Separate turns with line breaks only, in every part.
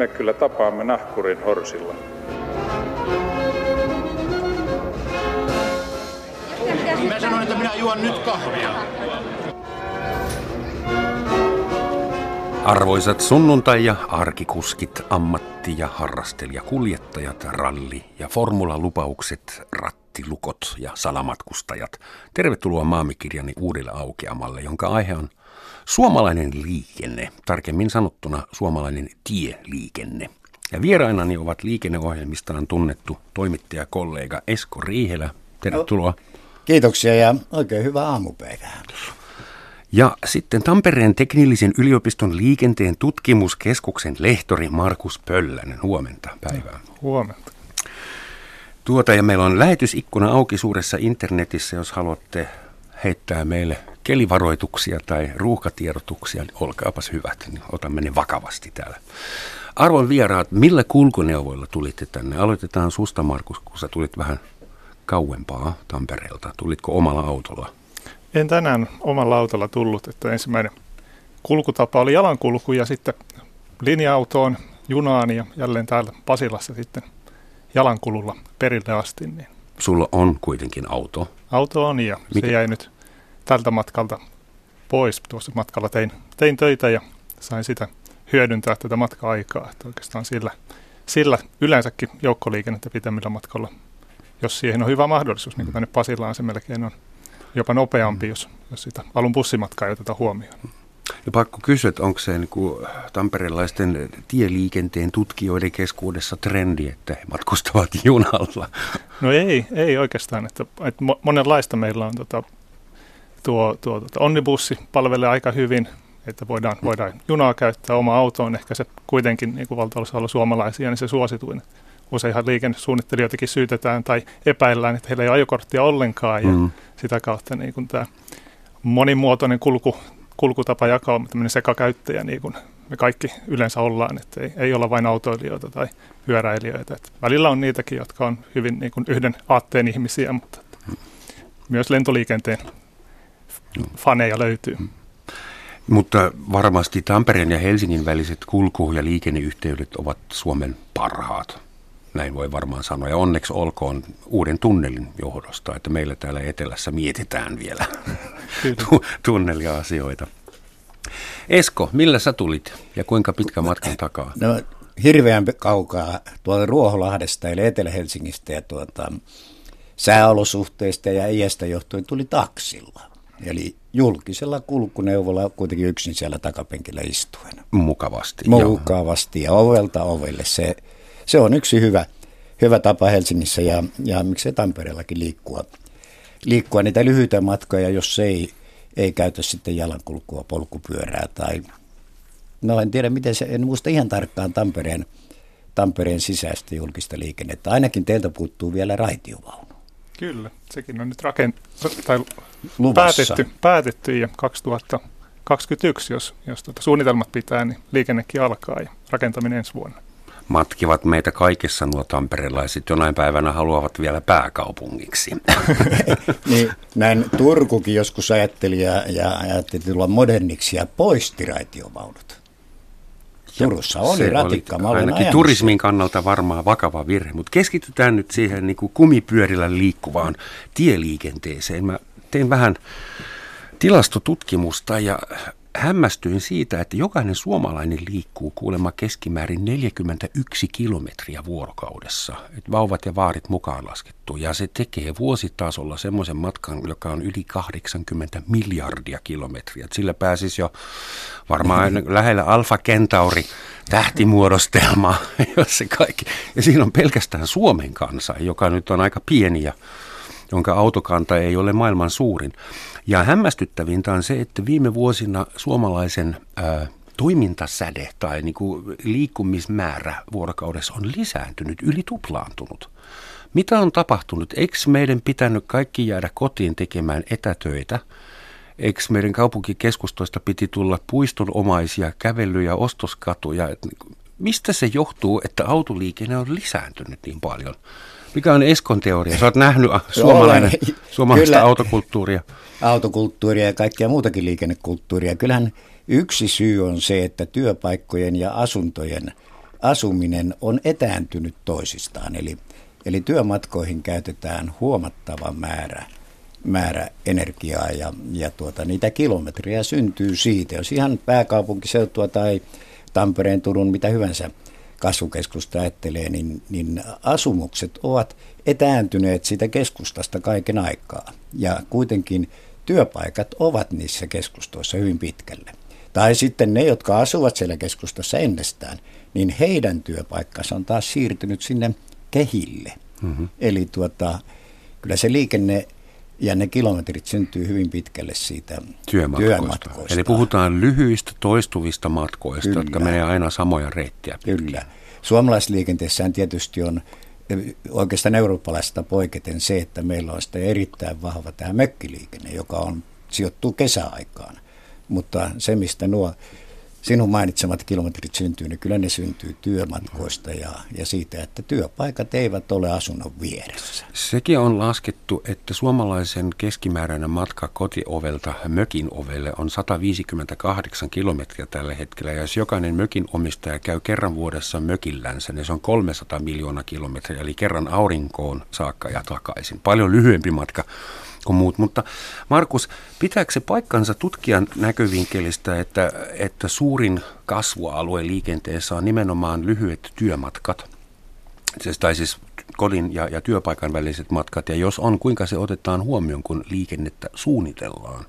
me kyllä tapaamme nahkurin horsilla.
Mä sanoin, että minä juon nyt kahvia.
Arvoisat sunnuntai- ja arkikuskit, ammatti- ja harrastelijakuljettajat, ralli- ja formulalupaukset, rattilukot ja salamatkustajat. Tervetuloa maamikirjani uudelle aukeamalle, jonka aihe on suomalainen liikenne, tarkemmin sanottuna suomalainen tieliikenne. Ja vierainani ovat liikenneohjelmistaan tunnettu toimittajakollega Esko Riihelä. Tervetuloa.
Kiitoksia ja oikein hyvää aamupäivää.
Ja sitten Tampereen teknillisen yliopiston liikenteen tutkimuskeskuksen lehtori Markus Pöllänen. Huomenta päivää.
Huomenta.
Tuota, ja meillä on lähetysikkuna auki suuressa internetissä, jos haluatte heittää meille kelivaroituksia tai ruuhkatiedotuksia, niin olkaapas hyvät, niin otamme ne vakavasti täällä. Arvon vieraat, millä kulkuneuvoilla tulitte tänne? Aloitetaan susta, Markus, kun sä tulit vähän kauempaa Tampereelta. Tulitko omalla autolla?
En tänään omalla autolla tullut, että ensimmäinen kulkutapa oli jalankulku ja sitten linja-autoon, junaan ja jälleen täällä Pasilassa sitten jalankululla perille asti. Niin
Sulla on kuitenkin auto.
auto on ja
Mikä-
se jäi nyt tältä matkalta pois. Tuossa matkalla tein, tein töitä ja sain sitä hyödyntää tätä matka-aikaa. Että oikeastaan sillä, sillä yleensäkin joukkoliikennettä pitemmillä matkalla, jos siihen on hyvä mahdollisuus, niin kuin tänne Pasilaan se melkein on jopa nopeampi, jos, jos sitä alun bussimatkaa ei oteta huomioon.
Ja pakko kysyä, että onko se niin kuin tamperelaisten tieliikenteen tutkijoiden keskuudessa trendi, että he matkustavat junalla?
No ei, ei oikeastaan. Että, että mo- monenlaista meillä on tota, tuo, tuo tota, onnibussi palvelee aika hyvin, että voidaan, voidaan junaa käyttää, oma auto on ehkä se kuitenkin niin kuin valtaosalla suomalaisia, niin se suosituin. Useinhan liikennesuunnittelijoitakin syytetään tai epäillään, että heillä ei ole ajokorttia ollenkaan ja
Mm.
sitä kautta niin kuin tämä monimuotoinen kulku, kulkutapa jakauma, tämmöinen sekakäyttäjä, niin kuin me kaikki yleensä ollaan, että ei, ei olla vain autoilijoita tai pyöräilijöitä. Että välillä on niitäkin, jotka on hyvin niin kuin yhden aatteen ihmisiä, mutta että myös lentoliikenteen faneja löytyy.
Mutta varmasti Tampereen ja Helsingin väliset kulku- ja liikenneyhteydet ovat Suomen parhaat. Näin voi varmaan sanoa. Ja onneksi olkoon uuden tunnelin johdosta, että meillä täällä etelässä mietitään vielä tunnelia-asioita. Esko, millä sä tulit ja kuinka pitkä matkan takaa?
No hirveän kaukaa tuolta Ruoholahdesta eli Etelä-Helsingistä ja tuota, sääolosuhteista ja iästä johtuen tuli taksilla. Eli julkisella kulkuneuvolla kuitenkin yksin siellä takapenkillä istuen.
Mukavasti. joo.
Mukavasti ja ovelta ovelle. Se, se on yksi hyvä, hyvä tapa Helsingissä ja, ja miksei Tampereellakin liikkua, liikkua niitä lyhyitä matkoja, jos ei, ei käytä sitten jalankulkua, polkupyörää tai no en tiedä miten se, en muista ihan tarkkaan Tampereen, Tampereen sisäistä julkista liikennettä. Ainakin teiltä puuttuu vielä raitiovaunu.
Kyllä, sekin on nyt rakent- tai
Luvassa.
päätetty, päätetty ja 2021, jos, jos tuota suunnitelmat pitää, niin liikennekin alkaa ja rakentaminen ensi vuonna.
Matkivat meitä kaikessa nuo tamperelaiset. Jonain päivänä haluavat vielä pääkaupungiksi.
Niin, näin Turkukin joskus ajatteli ja, ja ajatteli tulla moderniksi ja poisti raitiovaunut. Turussa oli
Se
ratikka. Mä
oli ainakin
ajanut
turismin kannalta varmaan vakava virhe, mutta keskitytään nyt siihen niin kuin kumipyörillä liikkuvaan tieliikenteeseen. Mä tein vähän tilastotutkimusta ja hämmästyin siitä, että jokainen suomalainen liikkuu kuulemma keskimäärin 41 kilometriä vuorokaudessa. Et vauvat ja vaarit mukaan laskettu. Ja se tekee vuositasolla semmoisen matkan, joka on yli 80 miljardia kilometriä. Et sillä pääsisi jo varmaan lähellä Alfa Centauri tähtimuodostelmaa, jos se kaikki. Ja siinä on pelkästään Suomen kansa, joka nyt on aika pieni ja jonka autokanta ei ole maailman suurin. Ja hämmästyttävintä on se, että viime vuosina suomalaisen ää, toimintasäde tai niin kuin liikkumismäärä vuorokaudessa on lisääntynyt, yli tuplaantunut. Mitä on tapahtunut? Eikö meidän pitänyt kaikki jäädä kotiin tekemään etätöitä? Eikö meidän kaupunkikeskustoista piti tulla puistonomaisia kävelyjä, ostoskatuja? Et niin Mistä se johtuu, että autoliikenne on lisääntynyt niin paljon? Mikä on Eskon teoria? Sä oot nähnyt suomalainen, suomalaista
Kyllä.
autokulttuuria.
autokulttuuria ja kaikkea muutakin liikennekulttuuria. Kyllähän yksi syy on se, että työpaikkojen ja asuntojen asuminen on etääntynyt toisistaan. Eli, eli työmatkoihin käytetään huomattava määrä, määrä energiaa ja, ja tuota, niitä kilometriä syntyy siitä. Jos ihan pääkaupunkiseutua tai Tampereen, Turun, mitä hyvänsä kasvukeskusta ajattelee, niin, niin asumukset ovat etääntyneet siitä keskustasta kaiken aikaa. Ja kuitenkin työpaikat ovat niissä keskustoissa hyvin pitkälle. Tai sitten ne, jotka asuvat siellä keskustassa ennestään, niin heidän työpaikkansa on taas siirtynyt sinne kehille. Mm-hmm. Eli tuota, kyllä se liikenne ja ne kilometrit syntyy hyvin pitkälle siitä työmatkoista. työmatkoista.
Eli puhutaan lyhyistä toistuvista matkoista, Kyllä. jotka menee aina samoja reittiä.
Kyllä. Suomalaisliikenteessään tietysti on oikeastaan eurooppalaisesta poiketen se, että meillä on sitä erittäin vahva tämä mökkiliikenne, joka on, sijoittuu kesäaikaan. Mutta se, mistä nuo sinun mainitsemat kilometrit syntyy, niin kyllä ne syntyy työmatkoista ja, ja siitä, että työpaikat eivät ole asunnon vieressä.
Sekin on laskettu, että suomalaisen keskimääräinen matka kotiovelta mökin ovelle on 158 kilometriä tällä hetkellä. Ja jos jokainen mökin omistaja käy kerran vuodessa mökillänsä, niin se on 300 miljoonaa kilometriä, eli kerran aurinkoon saakka ja takaisin. Paljon lyhyempi matka kuin muut. Mutta Markus, pitääkö se paikkansa tutkijan näkövinkkelistä, että, että suurin kasvualue liikenteessä on nimenomaan lyhyet työmatkat? Siis, tai siis kodin ja, ja työpaikan väliset matkat, ja jos on, kuinka se otetaan huomioon, kun liikennettä suunnitellaan?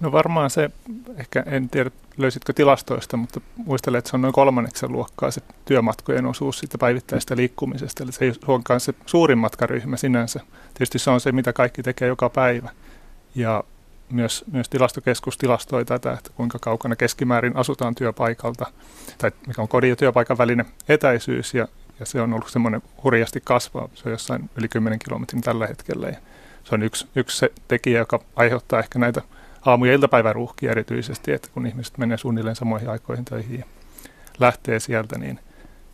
No varmaan se, ehkä en tiedä löysitkö tilastoista, mutta muistelen, että se on noin kolmanneksen luokkaa se työmatkojen osuus siitä päivittäisestä liikkumisesta. Eli se ei ole se suurin matkaryhmä sinänsä. Tietysti se on se, mitä kaikki tekee joka päivä. Ja myös, myös tilastokeskus tilastoi tätä, että kuinka kaukana keskimäärin asutaan työpaikalta, tai mikä on kodin ja työpaikan välinen etäisyys, ja, ja se on ollut semmoinen hurjasti kasvaa. Se on jossain yli 10 kilometrin tällä hetkellä, ja se on yksi, yksi se tekijä, joka aiheuttaa ehkä näitä aamu- ja iltapäiväruuhkia erityisesti, että kun ihmiset menee suunnilleen samoihin aikoihin töihin ja lähtee sieltä, niin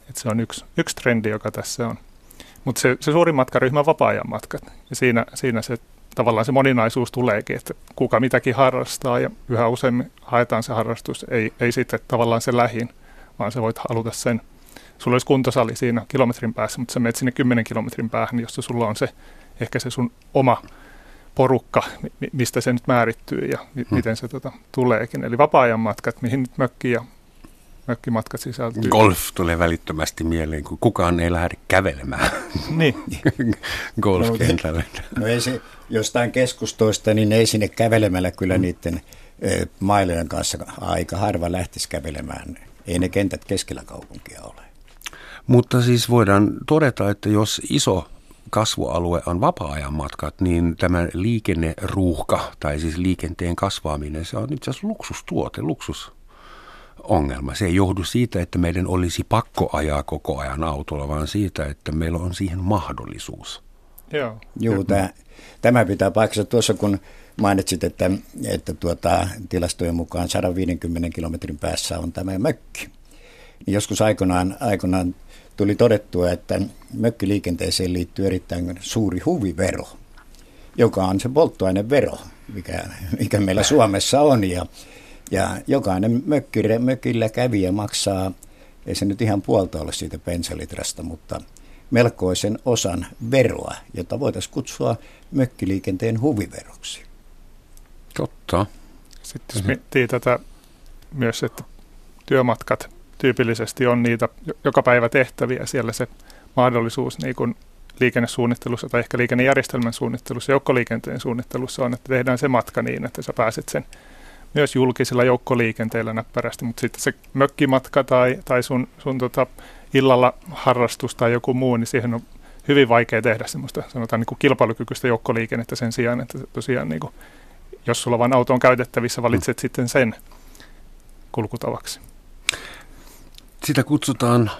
että se on yksi, yksi trendi, joka tässä on. Mutta se, se suurin matkaryhmä on vapaa-ajan matkat. Ja siinä, siinä se tavallaan se moninaisuus tuleekin, että kuka mitäkin harrastaa ja yhä useammin haetaan se harrastus, ei, ei sitten tavallaan se lähin, vaan se voit haluta sen. Sulla olisi kuntosali siinä kilometrin päässä, mutta sä menet sinne 10 kilometrin päähän, jossa sulla on se ehkä se sun oma porukka, mistä se nyt määrittyy ja hmm. miten se tota, tuleekin. Eli vapaa-ajan matkat, mihin nyt mökki ja mökkimatkat sisältyy.
Golf tulee välittömästi mieleen, kun kukaan ei lähde kävelemään
niin.
golfkentälle.
No, no ei se jostain keskustoista, niin ei sinne kävelemällä kyllä mm. niiden mailojen kanssa aika harva lähtisi kävelemään. Ei ne kentät keskellä kaupunkia ole.
Mutta siis voidaan todeta, että jos iso kasvualue on vapaa-ajan matkat, niin tämä liikenneruuhka tai siis liikenteen kasvaaminen, se on itse asiassa luksustuote, luksusongelma. Se ei johdu siitä, että meidän olisi pakko ajaa koko ajan autolla, vaan siitä, että meillä on siihen mahdollisuus.
Joo.
Joo, tämä, tämä pitää paikassa tuossa, kun mainitsit, että, että tuota, tilastojen mukaan 150 kilometrin päässä on tämä mökki. Niin joskus aikoinaan, aikoinaan tuli todettua, että mökkiliikenteeseen liittyy erittäin suuri huvivero, joka on se polttoainevero, mikä, mikä meillä Suomessa on. Ja, ja jokainen mökkille, mökillä kävijä maksaa, ei se nyt ihan puolta ole siitä pensalitrasta, mutta melkoisen osan veroa, jota voitaisiin kutsua mökkiliikenteen huviveroksi.
Totta.
Sitten jos miettii tätä myös, että työmatkat tyypillisesti on niitä joka päivä tehtäviä. Siellä se mahdollisuus niin kuin liikennesuunnittelussa tai ehkä liikennejärjestelmän suunnittelussa, joukkoliikenteen suunnittelussa on, että tehdään se matka niin, että sä pääset sen myös julkisilla joukkoliikenteillä näppärästi, mutta sitten se mökkimatka tai, tai sun, sun tota illalla harrastus tai joku muu, niin siihen on hyvin vaikea tehdä semmoista sanotaan niin kuin kilpailukykyistä joukkoliikennettä sen sijaan, että tosiaan niin kuin, jos sulla vain auto on käytettävissä, valitset mm. sitten sen kulkutavaksi.
Sitä kutsutaan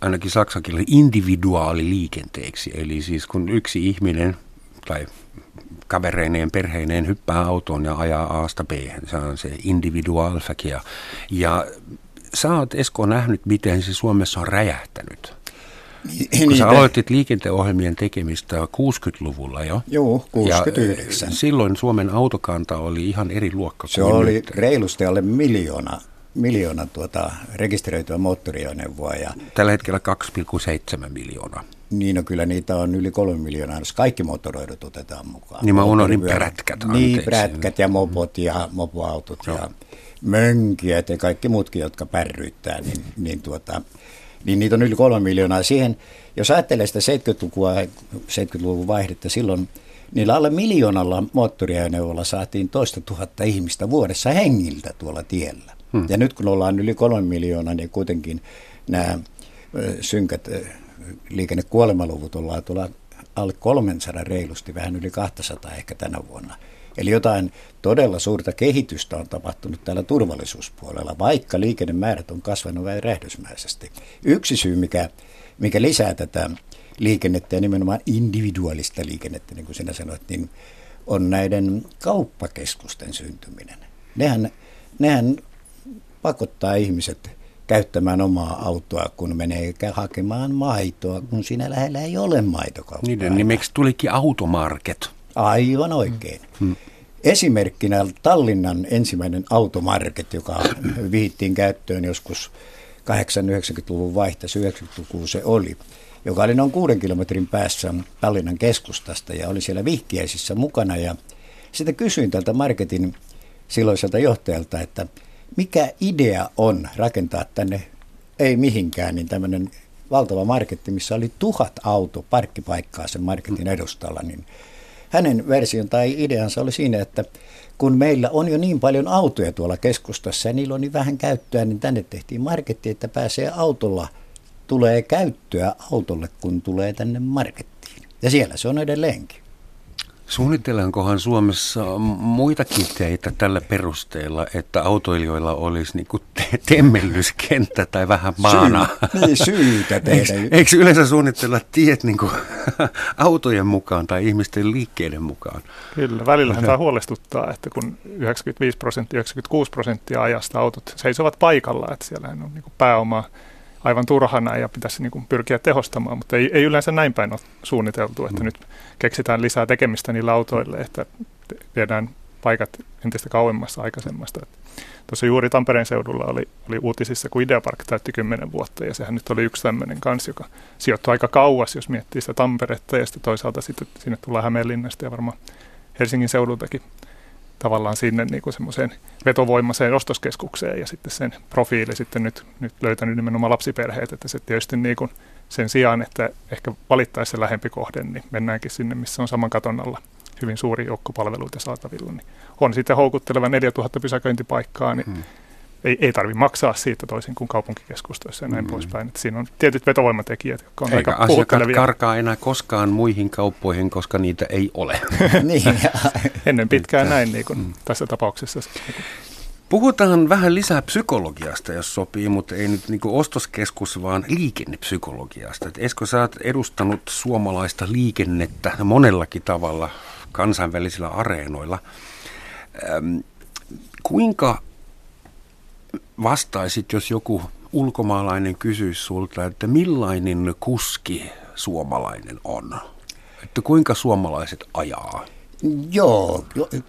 ainakin saksan kielellä individuaaliliikenteeksi. Eli siis kun yksi ihminen tai kavereineen, perheineen hyppää autoon ja ajaa Aasta B. Se on se individuaalfäkiä. Ja sä oot Esko nähnyt, miten se Suomessa on räjähtänyt. Niin, kun sä aloitit liikenteenohjelmien tekemistä 60-luvulla jo.
Joo, 69.
Ja silloin Suomen autokanta oli ihan eri luokka
Se oli reilusti alle miljoona miljoona tuota rekisteröityä moottoriajoneuvoa. Ja
Tällä hetkellä 2,7 miljoonaa.
Niin, no kyllä niitä on yli kolme miljoonaa, jos kaikki motoroidut otetaan mukaan.
Niin mä unohdin prätkät,
Niin,
anteeksi.
prätkät ja mopot ja mopoautot ja mönkijät ja kaikki muutkin, jotka pärryyttää, niin, niin, tuota, niin niitä on yli kolme miljoonaa. Siihen, jos ajattelee sitä 70-lukua, 70-luvun vaihdetta, silloin niillä alle miljoonalla moottoriajoneuvolla saatiin toista tuhatta ihmistä vuodessa hengiltä tuolla tiellä. Hmm. Ja nyt kun ollaan yli kolme miljoonaa, niin kuitenkin nämä synkät liikennekuolemaluvut ollaan tuolla alle 300 reilusti, vähän yli 200 ehkä tänä vuonna. Eli jotain todella suurta kehitystä on tapahtunut täällä turvallisuuspuolella, vaikka liikennemäärät on kasvanut vain räjähdysmäisesti. Yksi syy, mikä, mikä lisää tätä liikennettä ja nimenomaan individuaalista liikennettä, niin kuin sinä sanoit, niin on näiden kauppakeskusten syntyminen. Nehän, nehän pakottaa ihmiset käyttämään omaa autoa, kun menee hakemaan maitoa, kun siinä lähellä ei ole maitokauppaa.
Niiden nimeksi tulikin automarket.
Aivan oikein. Hmm. Esimerkkinä Tallinnan ensimmäinen automarket, joka viittiin käyttöön joskus 80-90-luvun vaihteessa, 90-lukuun se oli, joka oli noin kuuden kilometrin päässä Tallinnan keskustasta ja oli siellä vihkiäisissä mukana. Ja sitten kysyin tältä marketin silloiselta johtajalta, että mikä idea on rakentaa tänne, ei mihinkään, niin tämmöinen valtava marketti, missä oli tuhat auto parkkipaikkaa sen marketin edustalla, niin hänen version tai ideansa oli siinä, että kun meillä on jo niin paljon autoja tuolla keskustassa ja niillä on niin vähän käyttöä, niin tänne tehtiin marketti, että pääsee autolla, tulee käyttöä autolle, kun tulee tänne markettiin. Ja siellä se on edelleenkin.
Suunnitellaankohan Suomessa muitakin teitä tällä perusteella, että autoilijoilla olisi niinku te- temmellyskenttä tai vähän maana?
Syy, niin, syytä tehdä.
Eikö, eikö yleensä suunnitella tiet niinku autojen mukaan tai ihmisten liikkeiden mukaan?
Kyllä, välillähän tämä huolestuttaa, että kun 95 prosenttia, 96 prosenttia ajasta autot seisovat paikalla, että siellähän on niin pääoma aivan turhana ja pitäisi niin kuin pyrkiä tehostamaan, mutta ei, ei yleensä näin päin ole suunniteltu, että mm. nyt keksitään lisää tekemistä niillä autoille, että viedään paikat entistä kauemmassa aikaisemmasta. Tuossa juuri Tampereen seudulla oli, oli uutisissa, kun Ideapark täytti 10 vuotta, ja sehän nyt oli yksi tämmöinen kanssa, joka sijoittui aika kauas, jos miettii sitä Tamperetta, ja sitten toisaalta sitten sinne tullaan Hämeenlinnasta ja varmaan Helsingin seudultakin tavallaan sinne niin kuin semmoiseen vetovoimaiseen ostoskeskukseen ja sitten sen profiili sitten nyt, nyt löytänyt nimenomaan lapsiperheet, että se tietysti niin kuin sen sijaan, että ehkä valittaisi se lähempi kohde, niin mennäänkin sinne, missä on saman katon alla hyvin suuri joukkopalveluita saatavilla, niin on sitten houkutteleva 4000 pysäköintipaikkaa, niin hmm ei, ei tarvitse maksaa siitä toisin kuin kaupunkikeskustoissa ja näin mm. poispäin. Että siinä on tietyt vetovoimatekijät, jotka on
Eikä
aika
asiakkaat karkaa enää koskaan muihin kauppoihin, koska niitä ei ole.
niin,
Ennen pitkään näin niin kuin mm. tässä tapauksessa.
Puhutaan vähän lisää psykologiasta, jos sopii, mutta ei nyt niin ostoskeskus, vaan liikennepsykologiasta. Et Esko, sä oot edustanut suomalaista liikennettä monellakin tavalla kansainvälisillä areenoilla. Ähm, kuinka vastaisit, jos joku ulkomaalainen kysyisi sulta, että millainen kuski suomalainen on? Että kuinka suomalaiset ajaa?
Joo,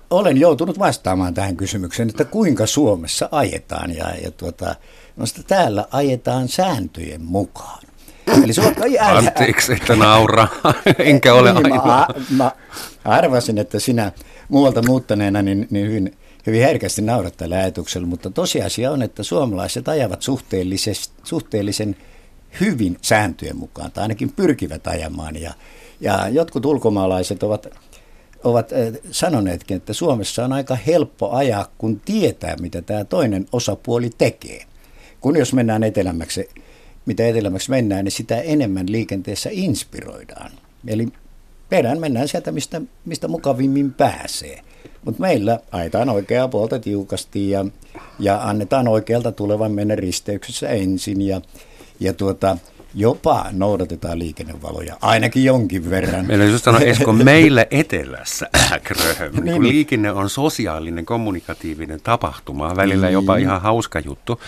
olen joutunut vastaamaan tähän kysymykseen, että kuinka Suomessa ajetaan. Ja, ja tuota, no täällä ajetaan sääntöjen mukaan.
Eli sulla, älä, Anteeksi, että nauraa, enkä ole niin,
mä, mä arvasin, että sinä muualta muuttaneena niin, niin hyvin hyvin herkästi naurat tällä ajatuksella, mutta tosiasia on, että suomalaiset ajavat suhteellisen hyvin sääntöjen mukaan, tai ainakin pyrkivät ajamaan. Ja, ja jotkut ulkomaalaiset ovat, ovat sanoneetkin, että Suomessa on aika helppo ajaa, kun tietää, mitä tämä toinen osapuoli tekee. Kun jos mennään etelämmäksi, mitä etelämmäksi mennään, niin sitä enemmän liikenteessä inspiroidaan. Eli perään mennään sieltä, mistä, mistä mukavimmin pääsee. Mutta meillä ajetaan oikeaa puolta tiukasti ja, ja annetaan oikealta tulevan mennä risteyksessä ensin. Ja, ja tuota, jopa noudatetaan liikennevaloja, ainakin jonkin verran.
Meillä just sanoa, Esko, meillä etelässä, Kröhöm, niin, niin. liikenne on sosiaalinen, kommunikatiivinen tapahtuma, välillä jopa niin. ihan hauska juttu.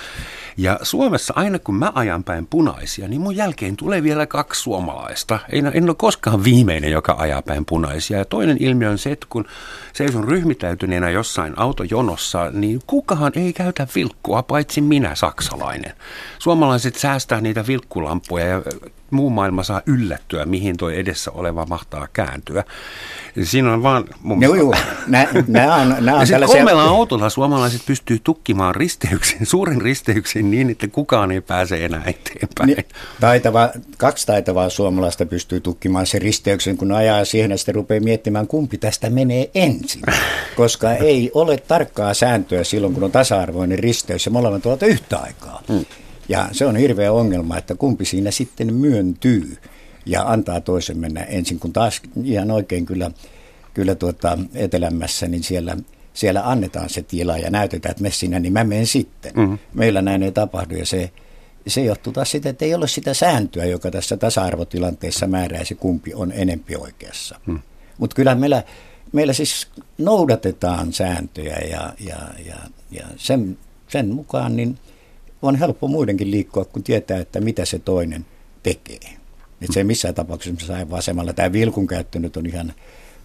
Ja Suomessa aina kun mä ajan päin punaisia, niin mun jälkeen tulee vielä kaksi suomalaista. En, en ole koskaan viimeinen, joka ajaa päin punaisia. Ja toinen ilmiö on se, että kun seison ryhmittäytyneenä jossain autojonossa, niin kukaan ei käytä vilkkua, paitsi minä saksalainen. Suomalaiset säästää niitä vilkkulampuja ja muu maailma saa yllättyä, mihin tuo edessä oleva mahtaa kääntyä. Siinä on vaan...
Mun joo, joo. Nä, nä on, nä on ja
tällaisia... kolmella autolla suomalaiset pystyy tukkimaan risteyksen, suurin risteyksen niin, että kukaan ei pääse enää eteenpäin. Niin,
taitava, kaksi taitavaa suomalaista pystyy tukkimaan sen risteyksen, kun ajaa siihen ja sitten rupeaa miettimään, kumpi tästä menee ensin. Koska ei ole tarkkaa sääntöä silloin, kun on tasa-arvoinen risteys ja molemmat tuolta yhtä aikaa. Hmm. Ja se on hirveä ongelma, että kumpi siinä sitten myöntyy ja antaa toisen mennä ensin, kun taas ihan oikein kyllä, kyllä tuota etelämässä, niin siellä, siellä annetaan se tila ja näytetään, että me sinä, niin mä menen sitten. Mm-hmm. Meillä näin ei tapahdu ja se, se johtuu taas siitä, että ei ole sitä sääntöä, joka tässä tasa-arvotilanteessa määräisi, kumpi on enempi oikeassa. Mm. Mutta kyllä meillä, meillä siis noudatetaan sääntöjä ja, ja, ja, ja sen, sen mukaan niin – on helppo muidenkin liikkua, kun tietää, että mitä se toinen tekee. Että se ei missään tapauksessa saa vasemmalla. Tämä vilkun käyttö nyt on ihan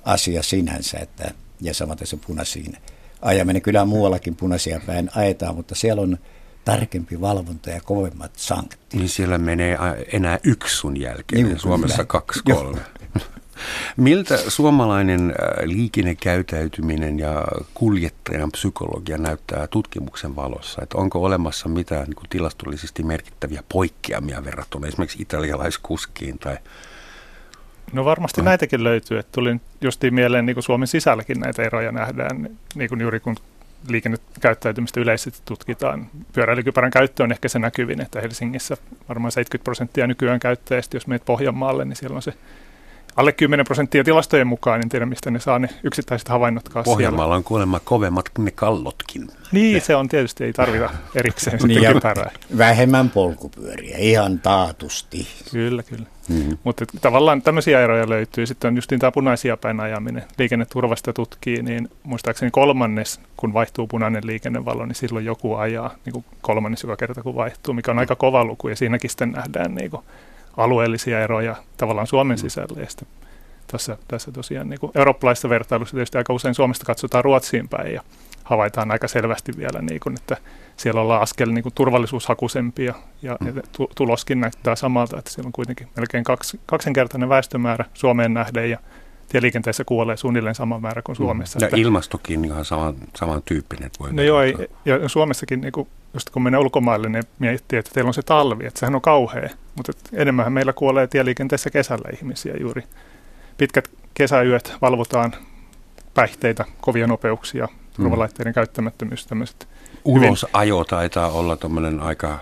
asia sinänsä, että, ja samaten se punaisiin ajaminen. Kyllä muuallakin punaisia päin ajetaan, mutta siellä on tarkempi valvonta ja kovemmat sanktiot.
Niin siellä menee enää yksi sun jälkeen, niin, Suomessa kyllä. kaksi, kolme. Miltä suomalainen äh, liikennekäytäytyminen ja kuljettajan psykologia näyttää tutkimuksen valossa? Että onko olemassa mitään niin kuin tilastollisesti merkittäviä poikkeamia verrattuna esimerkiksi italialaiskuskiin tai
No varmasti näitäkin löytyy. Että tuli justiin mieleen, niin kuin Suomen sisälläkin näitä eroja nähdään, niin kuin juuri kun liikennekäyttäytymistä yleisesti tutkitaan. Pyöräilykypärän käyttö on ehkä se näkyvin, että Helsingissä varmaan 70 prosenttia nykyään käyttäjistä, jos meet Pohjanmaalle, niin siellä on se alle 10 prosenttia tilastojen mukaan, en tiedä mistä ne saa ne yksittäiset havainnotkaan
Pohjanmaalla on kuulemma kovemmat ne kallotkin.
Niin, se on tietysti, ei tarvita erikseen niin ja
Vähemmän polkupyöriä, ihan taatusti.
Kyllä, kyllä. Mm-hmm. Mutta tavallaan tämmöisiä eroja löytyy. Sitten on just tämä punaisia päin ajaminen. Liikenneturvasta tutkii, niin muistaakseni kolmannes, kun vaihtuu punainen liikennevalo, niin silloin joku ajaa niin kuin kolmannes joka kerta, kun vaihtuu, mikä on aika kova luku. Ja siinäkin sitten nähdään niin kuin alueellisia eroja tavallaan Suomen sisällä. Ja tässä, tässä tosiaan niin kuin eurooppalaisessa vertailussa tietysti aika usein Suomesta katsotaan Ruotsiin päin ja havaitaan aika selvästi vielä, niin kuin, että siellä ollaan askel niin kuin turvallisuushakuisempia ja, mm. ja tuloskin näyttää samalta, että siellä on kuitenkin melkein kaksi, kaksinkertainen väestömäärä Suomeen nähden ja tieliikenteessä kuolee suunnilleen sama määrä kuin mm. Suomessa.
Ja että, ilmastokin ihan saman, samantyyppinen. Voi
no joo, ja Suomessakin, niin kuin, just kun menee ulkomaille, niin miettii, että teillä on se talvi, että sehän on kauhea, mutta enemmän meillä kuolee tieliikenteessä kesällä ihmisiä juuri. Pitkät kesäyöt valvotaan päihteitä, kovia nopeuksia, mm. turvalaitteiden mm. käyttämättömyys, tämmöiset.
Ulosajo taitaa olla tuommoinen aika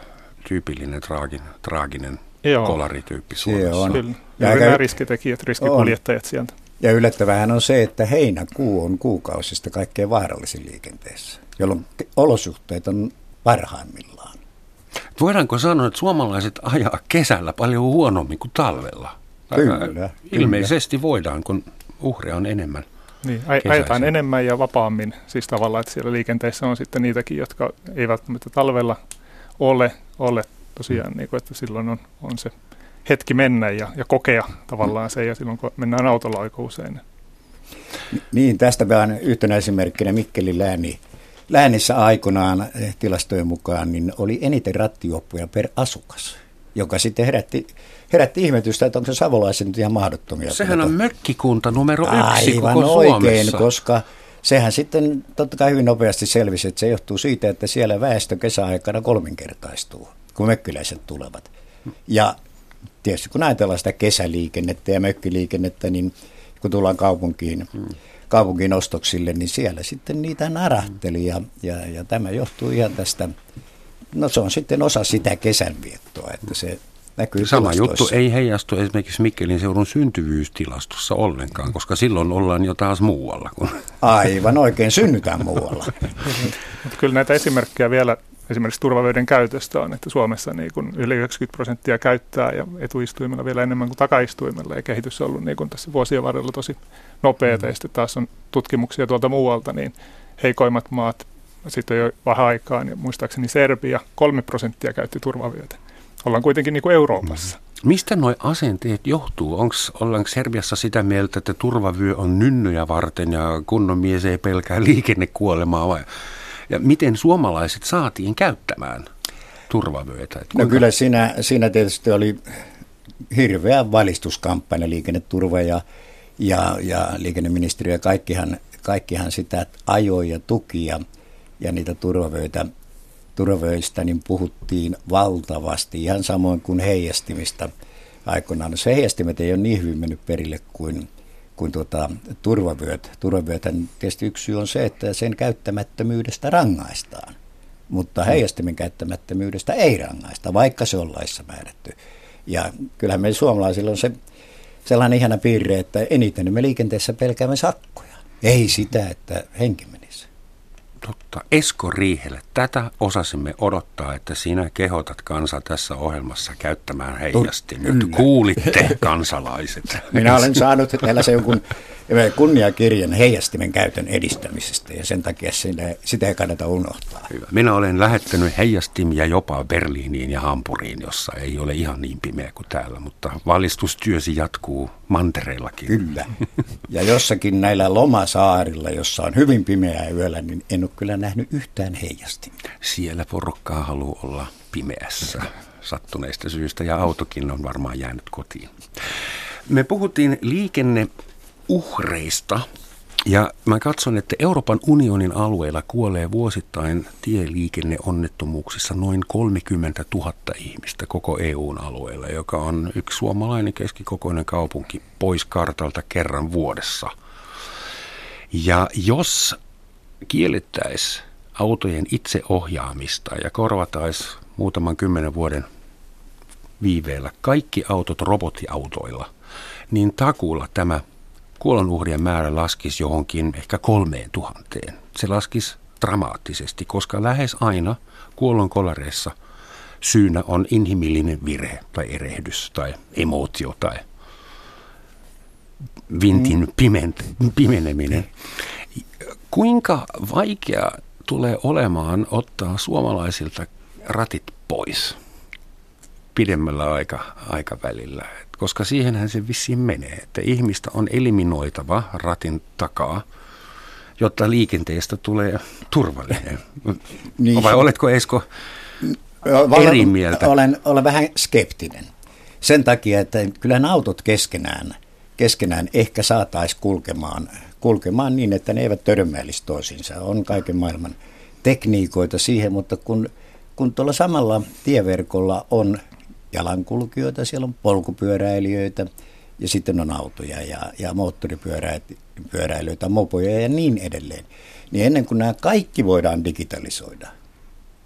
tyypillinen traaginen, traaginen Joo. kolarityyppi Suomessa. Se on.
Kyllä. Ja nämä riskitekijät, riskikuljettajat on. sieltä.
Ja yllättävähän on se, että heinäkuu on kuukausista kaikkein vaarallisin liikenteessä, jolloin olosuhteet on parhaimmillaan.
Voidaanko sanoa, että suomalaiset ajaa kesällä paljon huonommin kuin talvella?
Kyllä.
Ilmeisesti
kyllä. voidaan, kun uhreja on enemmän.
Niin, ajetaan enemmän ja vapaammin. Siis tavallaan, että siellä liikenteessä on sitten niitäkin, jotka eivät välttämättä talvella ole, ole tosiaan, mm. niin kuin, että silloin on, on se hetki mennä ja, ja kokea tavallaan se, ja silloin kun mennään autolla aika usein.
Niin, tästä vaan yhtenä esimerkkinä Mikkelin lääni. Läänissä aikoinaan eh, tilastojen mukaan niin oli eniten rattioppuja per asukas, joka sitten herätti, herätti ihmetystä, että onko se savolaiset nyt ihan mahdottomia.
Sehän on mökkikunta numero yksi
Aivan
koko
oikein,
Suomessa.
koska sehän sitten totta kai hyvin nopeasti selvisi, että se johtuu siitä, että siellä väestö kesäaikana kolminkertaistuu, kun mökkiläiset tulevat. Ja tietysti kun ajatellaan sitä kesäliikennettä ja mökkiliikennettä, niin kun tullaan kaupunkiin, hmm. kaupunkiin ostoksille, niin siellä sitten niitä narahteli ja, ja, ja tämä johtuu ihan tästä, no se on sitten osa sitä kesänviettoa, että se näkyy
Sama juttu ei heijastu esimerkiksi Mikkelin seudun syntyvyystilastossa ollenkaan, koska silloin ollaan jo taas muualla. Kun...
Aivan oikein, synnytään muualla.
Kyllä näitä esimerkkejä vielä esimerkiksi turvavöiden käytöstä on, että Suomessa niin kuin yli 90 prosenttia käyttää ja etuistuimella vielä enemmän kuin takaistuimella ja kehitys on ollut niin kuin tässä vuosien varrella tosi nopeata mm. ja sitten taas on tutkimuksia tuolta muualta, niin heikoimmat maat sitten jo vähän aikaa, niin muistaakseni Serbia, kolme prosenttia käytti turvavyötä. Ollaan kuitenkin niin kuin Euroopassa.
Mm. Mistä nuo asenteet johtuu? Onks, ollaanko Serbiassa sitä mieltä, että turvavyö on nynnyjä varten ja kunnon mies ei pelkää liikennekuolemaa vai ja miten suomalaiset saatiin käyttämään turvavyötä?
No kyllä siinä, siinä tietysti oli hirveä valistuskampanja liikenneturva ja, ja, ja liikenneministeriö ja kaikkihan, kaikkihan sitä ajoi ja tuki ja, ja niitä turvavöitä, turvavöistä niin puhuttiin valtavasti, ihan samoin kuin heijastimista aikoinaan. No se heijastimet ei ole niin hyvin mennyt perille kuin kuin tuota, turvavyöt. Turvavyötän tietysti yksi syy on se, että sen käyttämättömyydestä rangaistaan, mutta mm. heijastimen käyttämättömyydestä ei rangaista, vaikka se on laissa määrätty. Ja kyllähän meillä suomalaisilla on se sellainen ihana piirre, että eniten me liikenteessä pelkäämme sakkoja. Ei sitä, että henki menisi.
Totta. Esko Riihelle, tätä osasimme odottaa, että sinä kehotat kansa tässä ohjelmassa käyttämään heijasti. Nyt kuulitte kansalaiset.
Minä olen saanut tällaisen jonkun kunniakirjan heijastimen käytön edistämisestä ja sen takia sitä, sitä ei kannata unohtaa.
Hyvä. Minä olen lähettänyt heijastimia jopa Berliiniin ja Hampuriin, jossa ei ole ihan niin pimeä kuin täällä, mutta valistustyösi jatkuu mantereillakin.
Kyllä. Ja jossakin näillä lomasaarilla, jossa on hyvin pimeää yöllä, niin en ole kyllä nähnyt yhtään heijastimia.
Siellä porukkaa haluaa olla pimeässä sattuneista syistä ja autokin on varmaan jäänyt kotiin. Me puhuttiin liikenne uhreista. Ja mä katson, että Euroopan unionin alueella kuolee vuosittain tieliikenneonnettomuuksissa noin 30 000 ihmistä koko EUn alueella, joka on yksi suomalainen keskikokoinen kaupunki pois kartalta kerran vuodessa. Ja jos kiellettäisiin autojen itseohjaamista ja korvataisiin muutaman kymmenen vuoden viiveellä kaikki autot robottiautoilla, niin takuulla tämä kuolonuhrien määrä laskisi johonkin ehkä kolmeen tuhanteen. Se laskisi dramaattisesti, koska lähes aina kuolonkolareissa syynä on inhimillinen virhe tai erehdys tai emootio tai vintin mm. piment, pimeneminen. Kuinka vaikea tulee olemaan ottaa suomalaisilta ratit pois pidemmällä aika, aikavälillä? Koska siihenhän se vissiin menee, että ihmistä on eliminoitava ratin takaa, jotta liikenteestä tulee turvallinen. niin. Vai oletko Esko eri mieltä?
Olen, olen vähän skeptinen. Sen takia, että kyllä autot keskenään, keskenään ehkä saataisiin kulkemaan, kulkemaan niin, että ne eivät törmäilisi toisiinsa. On kaiken maailman tekniikoita siihen, mutta kun, kun tuolla samalla tieverkolla on jalankulkijoita, siellä on polkupyöräilijöitä ja sitten on autoja ja, ja moottoripyöräilijöitä, mopoja ja niin edelleen. Niin ennen kuin nämä kaikki voidaan digitalisoida,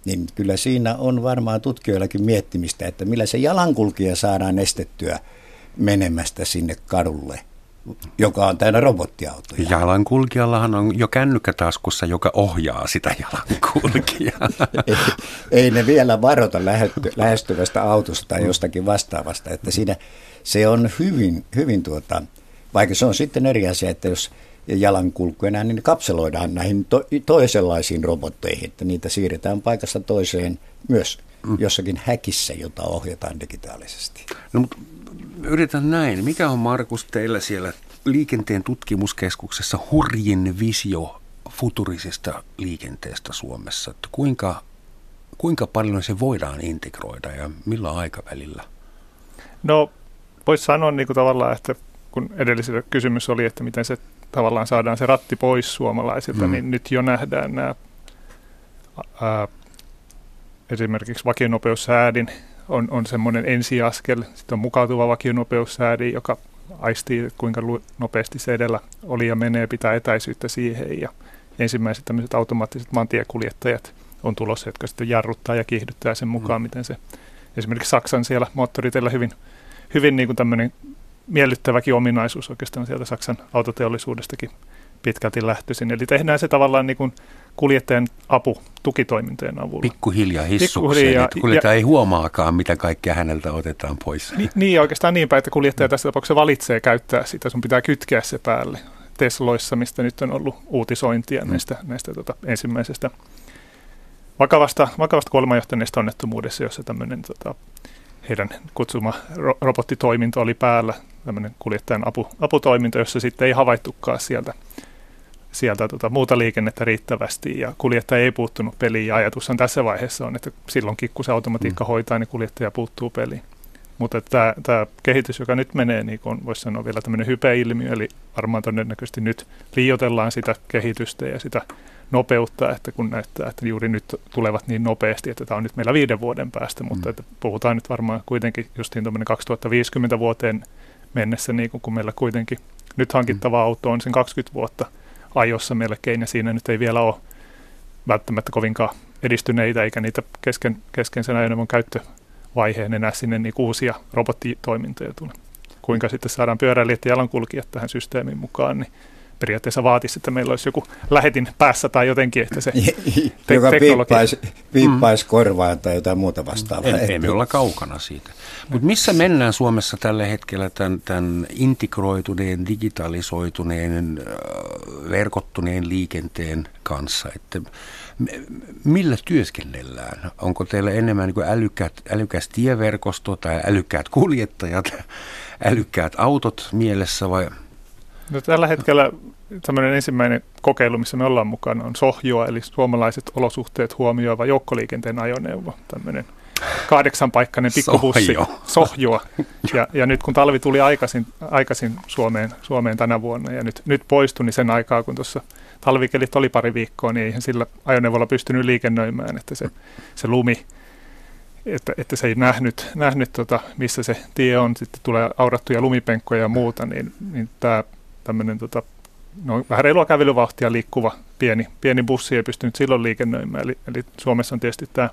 niin kyllä siinä on varmaan tutkijoillakin miettimistä, että millä se jalankulkija saadaan estettyä menemästä sinne kadulle – joka on täynnä robottiautoja.
Jalankulkijallahan on jo kännykkä taskussa, joka ohjaa sitä jalankulkijaa.
ei, ei ne vielä varota lähestyvästä autosta tai jostakin vastaavasta, että siinä se on hyvin, hyvin tuota, vaikka se on sitten eri asia, että jos jalankulkuena, niin kapseloidaan näihin to, toisenlaisiin robotteihin, että niitä siirretään paikasta toiseen myös. Jossakin häkissä, jota ohjataan digitaalisesti.
No, mutta yritän näin. Mikä on Markus teillä siellä liikenteen tutkimuskeskuksessa hurjin visio futurisesta liikenteestä Suomessa? Että kuinka, kuinka paljon se voidaan integroida ja millä aikavälillä?
No voisi sanoa niin kuin tavallaan, että kun edellisellä kysymys oli, että miten se tavallaan saadaan se ratti pois suomalaisilta, mm. niin nyt jo nähdään nämä ää, esimerkiksi vakionopeussäädin on, on semmoinen ensiaskel. Sitten on mukautuva vakionopeussäädi, joka aistii, kuinka nopeasti se edellä oli ja menee, pitää etäisyyttä siihen. Ja ensimmäiset tämmöiset automaattiset maantiekuljettajat on tulossa, jotka sitten jarruttaa ja kiihdyttää sen mukaan, mm. miten se esimerkiksi Saksan siellä moottoriteillä hyvin, hyvin niin kuin tämmöinen miellyttäväkin ominaisuus oikeastaan sieltä Saksan autoteollisuudestakin pitkälti lähtöisin. Eli tehdään se tavallaan niin kuin kuljettajan apu tukitoimintojen avulla.
Pikkuhiljaa hissukseen, Pikkuhiljaa, että kuljettaja ja, ei huomaakaan, mitä kaikkea häneltä otetaan pois.
Ni, niin, oikeastaan niin päin, että kuljettaja tässä tapauksessa valitsee käyttää sitä, sun pitää kytkeä se päälle. Tesloissa, mistä nyt on ollut uutisointia mm. näistä, näistä tota, ensimmäisestä vakavasta, vakavasta kuolemanjohtaneesta onnettomuudessa, jossa tämmöinen tota, heidän kutsuma ro- robottitoiminto oli päällä, tämmöinen kuljettajan apu, aputoiminto, jossa sitten ei havaittukaan sieltä, sieltä tota, muuta liikennettä riittävästi ja kuljettaja ei puuttunut peliin ja ajatus on tässä vaiheessa on, että silloinkin kun se automatiikka mm. hoitaa, niin kuljettaja puuttuu peliin. Mutta tämä, kehitys, joka nyt menee, niin kuin voisi sanoa vielä tämmöinen hypeilmiö, eli varmaan todennäköisesti nyt liiotellaan sitä kehitystä ja sitä nopeutta, että kun näyttää, että juuri nyt tulevat niin nopeasti, että tämä on nyt meillä viiden vuoden päästä, mutta mm. että puhutaan nyt varmaan kuitenkin justiin 2050 vuoteen mennessä, niin kun meillä kuitenkin nyt hankittava mm. auto on sen 20 vuotta ajossa melkein, ja siinä nyt ei vielä ole välttämättä kovinkaan edistyneitä, eikä niitä kesken, kesken sen ajoneuvon käyttövaiheen enää sinne niin uusia robottitoimintoja tule. Kuinka sitten saadaan pyöräilijät ja jalankulkijat tähän systeemiin mukaan, niin periaatteessa vaatisi, että meillä olisi joku lähetin päässä tai jotenkin, että se
te- Joka viippaisi, viippaisi mm. korvaan tai jotain muuta vastaavaa.
Ei, me olla kaukana siitä. Mutta missä mennään Suomessa tällä hetkellä tämän, tämän integroituneen, digitalisoituneen, verkottuneen liikenteen kanssa? Että millä työskennellään? Onko teillä enemmän niin älykkäät, älykäs tieverkosto tai älykkäät kuljettajat, älykkäät autot mielessä vai –
No, tällä hetkellä tämmöinen ensimmäinen kokeilu, missä me ollaan mukana, on Sohjoa, eli suomalaiset olosuhteet huomioiva joukkoliikenteen ajoneuvo, tämmöinen kahdeksanpaikkainen pikkubussi, Sohjo. Sohjoa. Ja, ja nyt kun talvi tuli aikaisin, aikaisin Suomeen, Suomeen tänä vuonna ja nyt, nyt poistui, niin sen aikaa, kun tuossa talvikelit oli pari viikkoa, niin eihän sillä ajoneuvolla pystynyt liikennöimään, että se, se lumi, että, että se ei nähnyt, nähnyt tota, missä se tie on, sitten tulee aurattuja lumipenkkoja ja muuta, niin, niin tämä tämmöinen tota, no, vähän reilua kävelyvauhtia liikkuva pieni, pieni bussi ei pystynyt silloin liikennöimään. Eli, eli Suomessa on tietysti tämä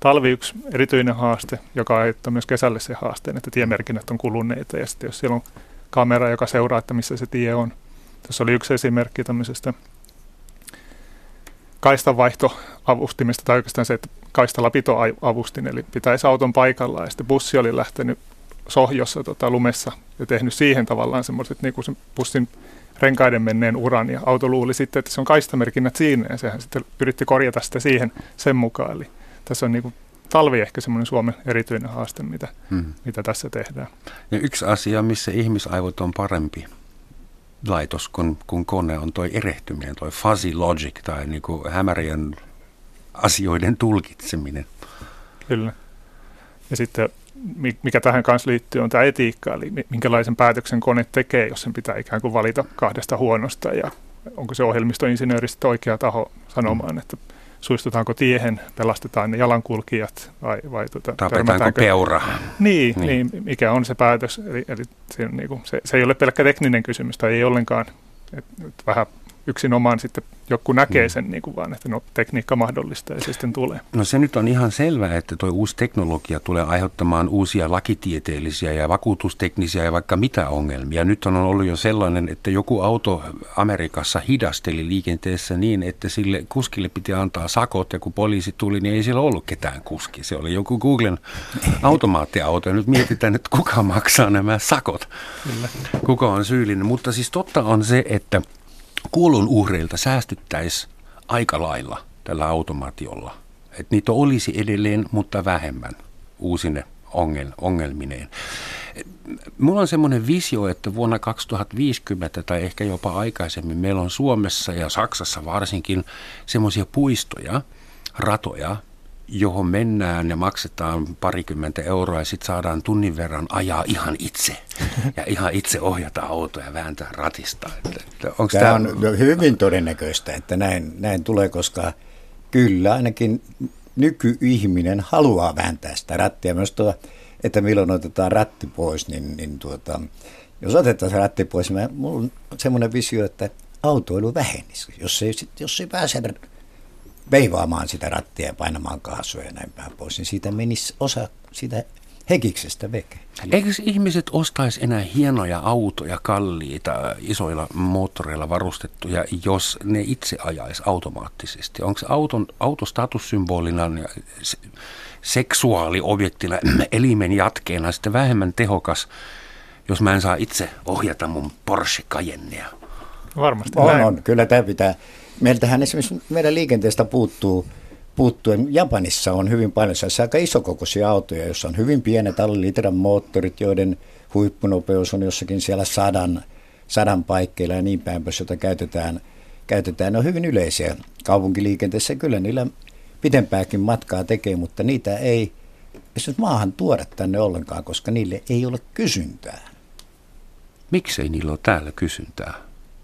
talvi yksi erityinen haaste, joka aiheuttaa myös kesälle se haasteen, että tiemerkinnät on kuluneita ja sitten jos siellä on kamera, joka seuraa, että missä se tie on. Tässä oli yksi esimerkki tämmöisestä kaistanvaihtoavustimista, tai oikeastaan se, että kaistalapitoavustin, eli pitäisi auton paikalla, ja sitten bussi oli lähtenyt sohjossa tota, lumessa ja tehnyt siihen tavallaan semmoiset niin kuin sen bussin renkaiden menneen uran ja auto luuli sitten, että se on kaistamerkinnät siinä ja sehän sitten yritti korjata sitä siihen sen mukaan. Eli tässä on niin kuin talvi ehkä semmoinen Suomen erityinen haaste, mitä, hmm. mitä tässä tehdään.
Ja yksi asia, missä ihmisaivot on parempi laitos kuin, kuin kone on toi erehtyminen, toi fuzzy logic tai niin kuin hämärien asioiden tulkitseminen.
Kyllä. Ja sitten mikä tähän kanssa liittyy, on tämä etiikka, eli minkälaisen päätöksen kone tekee, jos sen pitää ikään kuin valita kahdesta huonosta, ja onko se ohjelmistoinsinööristä oikea taho sanomaan, mm. että suistutaanko tiehen, pelastetaan ne jalankulkijat vai, vai tuota,
Tapetaanko peura?
Niin, niin. niin, mikä on se päätös. Eli, eli se, niin kuin, se, se ei ole pelkkä tekninen kysymys tai ei ollenkaan, et, et vähän yksinomaan sitten joku näkee mm. sen, niin kuin vaan, että no, tekniikka mahdollistaa ja se sitten tulee.
No se nyt on ihan selvää, että tuo uusi teknologia tulee aiheuttamaan uusia lakitieteellisiä ja vakuutusteknisiä ja vaikka mitä ongelmia. Nyt on ollut jo sellainen, että joku auto Amerikassa hidasteli liikenteessä niin, että sille kuskille piti antaa sakot ja kun poliisi tuli, niin ei siellä ollut ketään kuski. Se oli joku Googlen automaattiauto ja nyt mietitään, että kuka maksaa nämä sakot. Kyllä. Kuka on syyllinen. Mutta siis totta on se, että kuolon uhreilta säästyttäisiin aika lailla tällä automaatiolla. Että niitä olisi edelleen, mutta vähemmän uusine ongel, ongelmineen. Mulla on semmoinen visio, että vuonna 2050 tai ehkä jopa aikaisemmin meillä on Suomessa ja Saksassa varsinkin semmoisia puistoja, ratoja, johon mennään ja maksetaan parikymmentä euroa ja sitten saadaan tunnin verran ajaa ihan itse. Ja ihan itse ohjata autoa ja vääntää ratista.
Onko tämä, tämä on hyvin todennäköistä, että näin, näin tulee, koska kyllä ainakin nykyihminen haluaa vääntää sitä rattia. Myös tuo, että milloin otetaan ratti pois, niin, niin tuota, jos otetaan se ratti pois, niin minulla on semmoinen visio, että autoilu vähenisi. Jos ei, jos ei pääse veivaamaan sitä rattia ja painamaan kaasua ja näin päin pois, niin siitä menisi osa sitä hekiksestä veke.
Eikö ihmiset ostaisi enää hienoja autoja, kalliita, isoilla moottoreilla varustettuja, jos ne itse ajaisi automaattisesti? Onko auton, auto statussymbolina ja seksuaaliobjektina, elimen jatkeena sitten vähemmän tehokas, jos mä en saa itse ohjata mun Porsche Cayennea?
Varmasti
On,
näin.
on. Kyllä tämä pitää. Meiltähän esimerkiksi meidän liikenteestä puuttuu, puuttuen. Japanissa on hyvin paljon sellaisia aika isokokoisia autoja, joissa on hyvin pienet alle litran moottorit, joiden huippunopeus on jossakin siellä sadan, sadan paikkeilla ja niin päin pois, jota käytetään, käytetään. Ne on hyvin yleisiä kaupunkiliikenteessä. Kyllä niillä pitempääkin matkaa tekee, mutta niitä ei esimerkiksi maahan tuoda tänne ollenkaan, koska niille ei ole kysyntää.
Miksei niillä ole täällä kysyntää?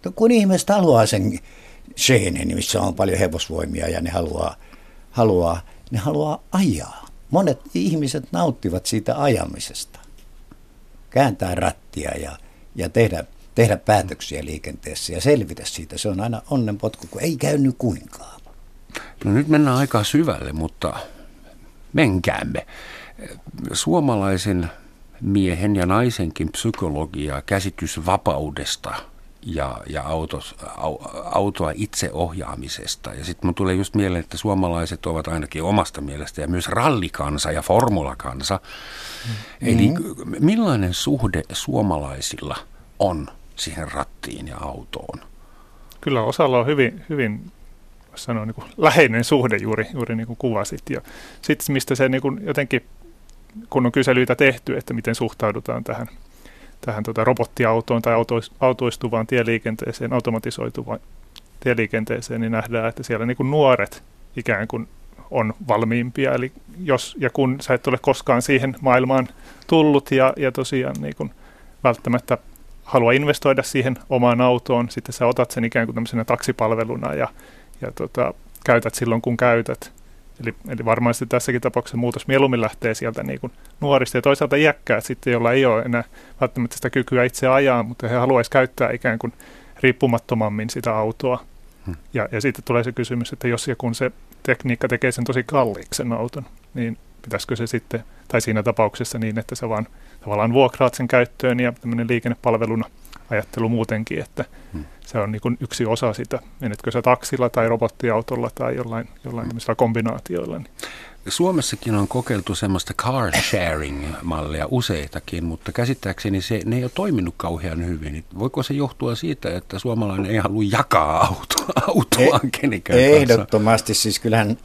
No kun ihmiset haluaa sen Schenen, missä on paljon hevosvoimia ja ne haluaa, haluaa, ne haluaa ajaa. Monet ihmiset nauttivat siitä ajamisesta. Kääntää rattia ja, ja tehdä, tehdä päätöksiä liikenteessä ja selvitä siitä. Se on aina onnenpotku, kun ei käynyt kuinkaan.
No nyt mennään aika syvälle, mutta menkäämme. Suomalaisen miehen ja naisenkin psykologia, käsitys vapaudesta ja, ja autos, au, autoa itseohjaamisesta. Ja sitten mun tulee just mieleen, että suomalaiset ovat ainakin omasta mielestä ja myös rallikansa ja formulakansa. Mm. Eli millainen suhde suomalaisilla on siihen rattiin ja autoon?
Kyllä osalla on hyvin, hyvin sanoa, niin kuin läheinen suhde juuri, juuri niin kuin kuvasit. Ja sitten mistä se niin kuin jotenkin, kun on kyselyitä tehty, että miten suhtaudutaan tähän, tähän tota robottiautoon tai autois, autoistuvaan tieliikenteeseen, automatisoituvaan tieliikenteeseen, niin nähdään, että siellä niin kuin nuoret ikään kuin on valmiimpia. Eli jos ja kun sä et ole koskaan siihen maailmaan tullut ja, ja tosiaan niin kuin välttämättä halua investoida siihen omaan autoon, sitten sä otat sen ikään kuin tämmöisenä taksipalveluna ja, ja tota, käytät silloin, kun käytät. Eli, eli varmasti tässäkin tapauksessa muutos mieluummin lähtee sieltä niin kuin nuorista ja toisaalta iäkkäät sitten, joilla ei ole enää välttämättä sitä kykyä itse ajaa, mutta he haluaisivat käyttää ikään kuin riippumattomammin sitä autoa. Hmm. Ja, ja sitten tulee se kysymys, että jos ja kun se tekniikka tekee sen tosi kalliiksi sen auton, niin pitäisikö se sitten, tai siinä tapauksessa niin, että sä vaan tavallaan vuokraat sen käyttöön ja tämmöinen liikennepalveluna ajattelu muutenkin, että hmm. Se on niin yksi osa sitä. Menetkö sä taksilla tai robottiautolla tai jollain, jollain tämmöisillä kombinaatioilla. Niin.
Suomessakin on kokeiltu semmoista car sharing-mallia useitakin, mutta käsittääkseni se, ne ei ole toiminut kauhean hyvin. Voiko se johtua siitä, että suomalainen ei halua jakaa autoa, autoaan
E-
kenenkään
Ehdottomasti,
kanssa?
siis kyllähän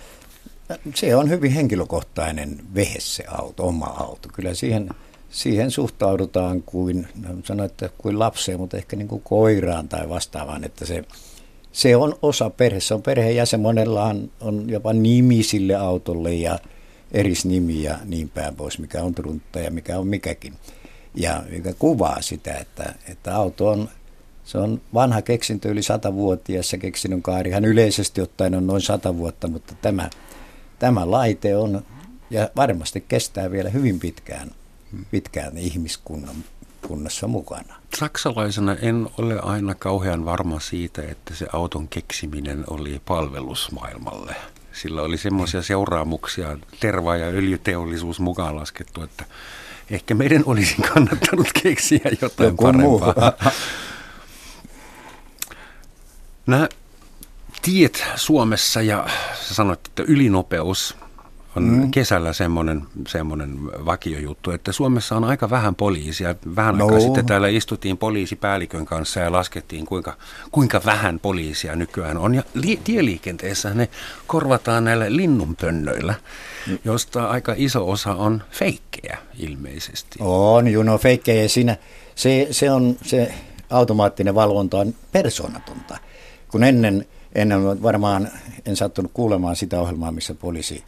se on hyvin henkilökohtainen vehe se auto, oma auto. Kyllä siihen, siihen suhtaudutaan kuin, sanoin, että kuin lapseen, mutta ehkä niin kuin koiraan tai vastaavaan, että se, se on osa perhe, se on perheenjäsen. Monella on, on jopa nimi sille autolle ja erisnimi ja niin päin pois, mikä on truntta ja mikä on mikäkin. Ja mikä kuvaa sitä, että, että auto on, se on vanha keksintö yli satavuotias ja keksinnön kaarihan yleisesti ottaen on noin sata vuotta, mutta tämä, tämä laite on ja varmasti kestää vielä hyvin pitkään, pitkään ihmiskunnan kunnassa mukana.
Saksalaisena en ole aina kauhean varma siitä, että se auton keksiminen oli palvelusmaailmalle. Sillä oli semmoisia seuraamuksia, terva- ja öljyteollisuus mukaan laskettu, että ehkä meidän olisi kannattanut keksiä jotain
Joku muu.
parempaa. Nämä tiet Suomessa ja sä sanoit, että ylinopeus on mm. kesällä semmoinen, semmoinen vakiojuttu, että Suomessa on aika vähän poliisia. Vähän no. aikaa sitten täällä istuttiin poliisipäällikön kanssa ja laskettiin, kuinka, kuinka vähän poliisia nykyään on. Ja li- tieliikenteessä ne korvataan näillä linnunpönnöillä, mm. josta aika iso osa on feikkejä ilmeisesti.
On, juno feikkejä siinä. Se, se on se automaattinen valvonta on persoonatonta. Kun ennen, ennen varmaan en sattunut kuulemaan sitä ohjelmaa, missä poliisi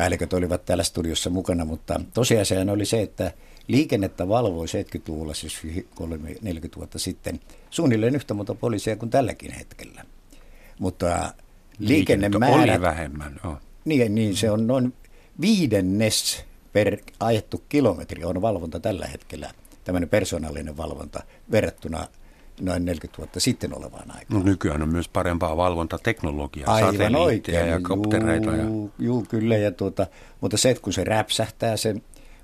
päälliköt olivat täällä studiossa mukana, mutta tosiasia oli se, että liikennettä valvoi 70-luvulla, siis 40 vuotta sitten, suunnilleen yhtä monta poliisia kuin tälläkin hetkellä. Mutta liikennemäärä...
oli vähemmän, joo.
Niin, niin, se on noin viidennes per ajettu kilometri on valvonta tällä hetkellä, tämmöinen persoonallinen valvonta verrattuna noin 40 vuotta sitten olevaan aikaan.
No, nykyään on myös parempaa valvontateknologiaa, Aivan oikein. ja koptereita. Ja...
Juu, kyllä, ja tuota, mutta se, että kun se räpsähtää se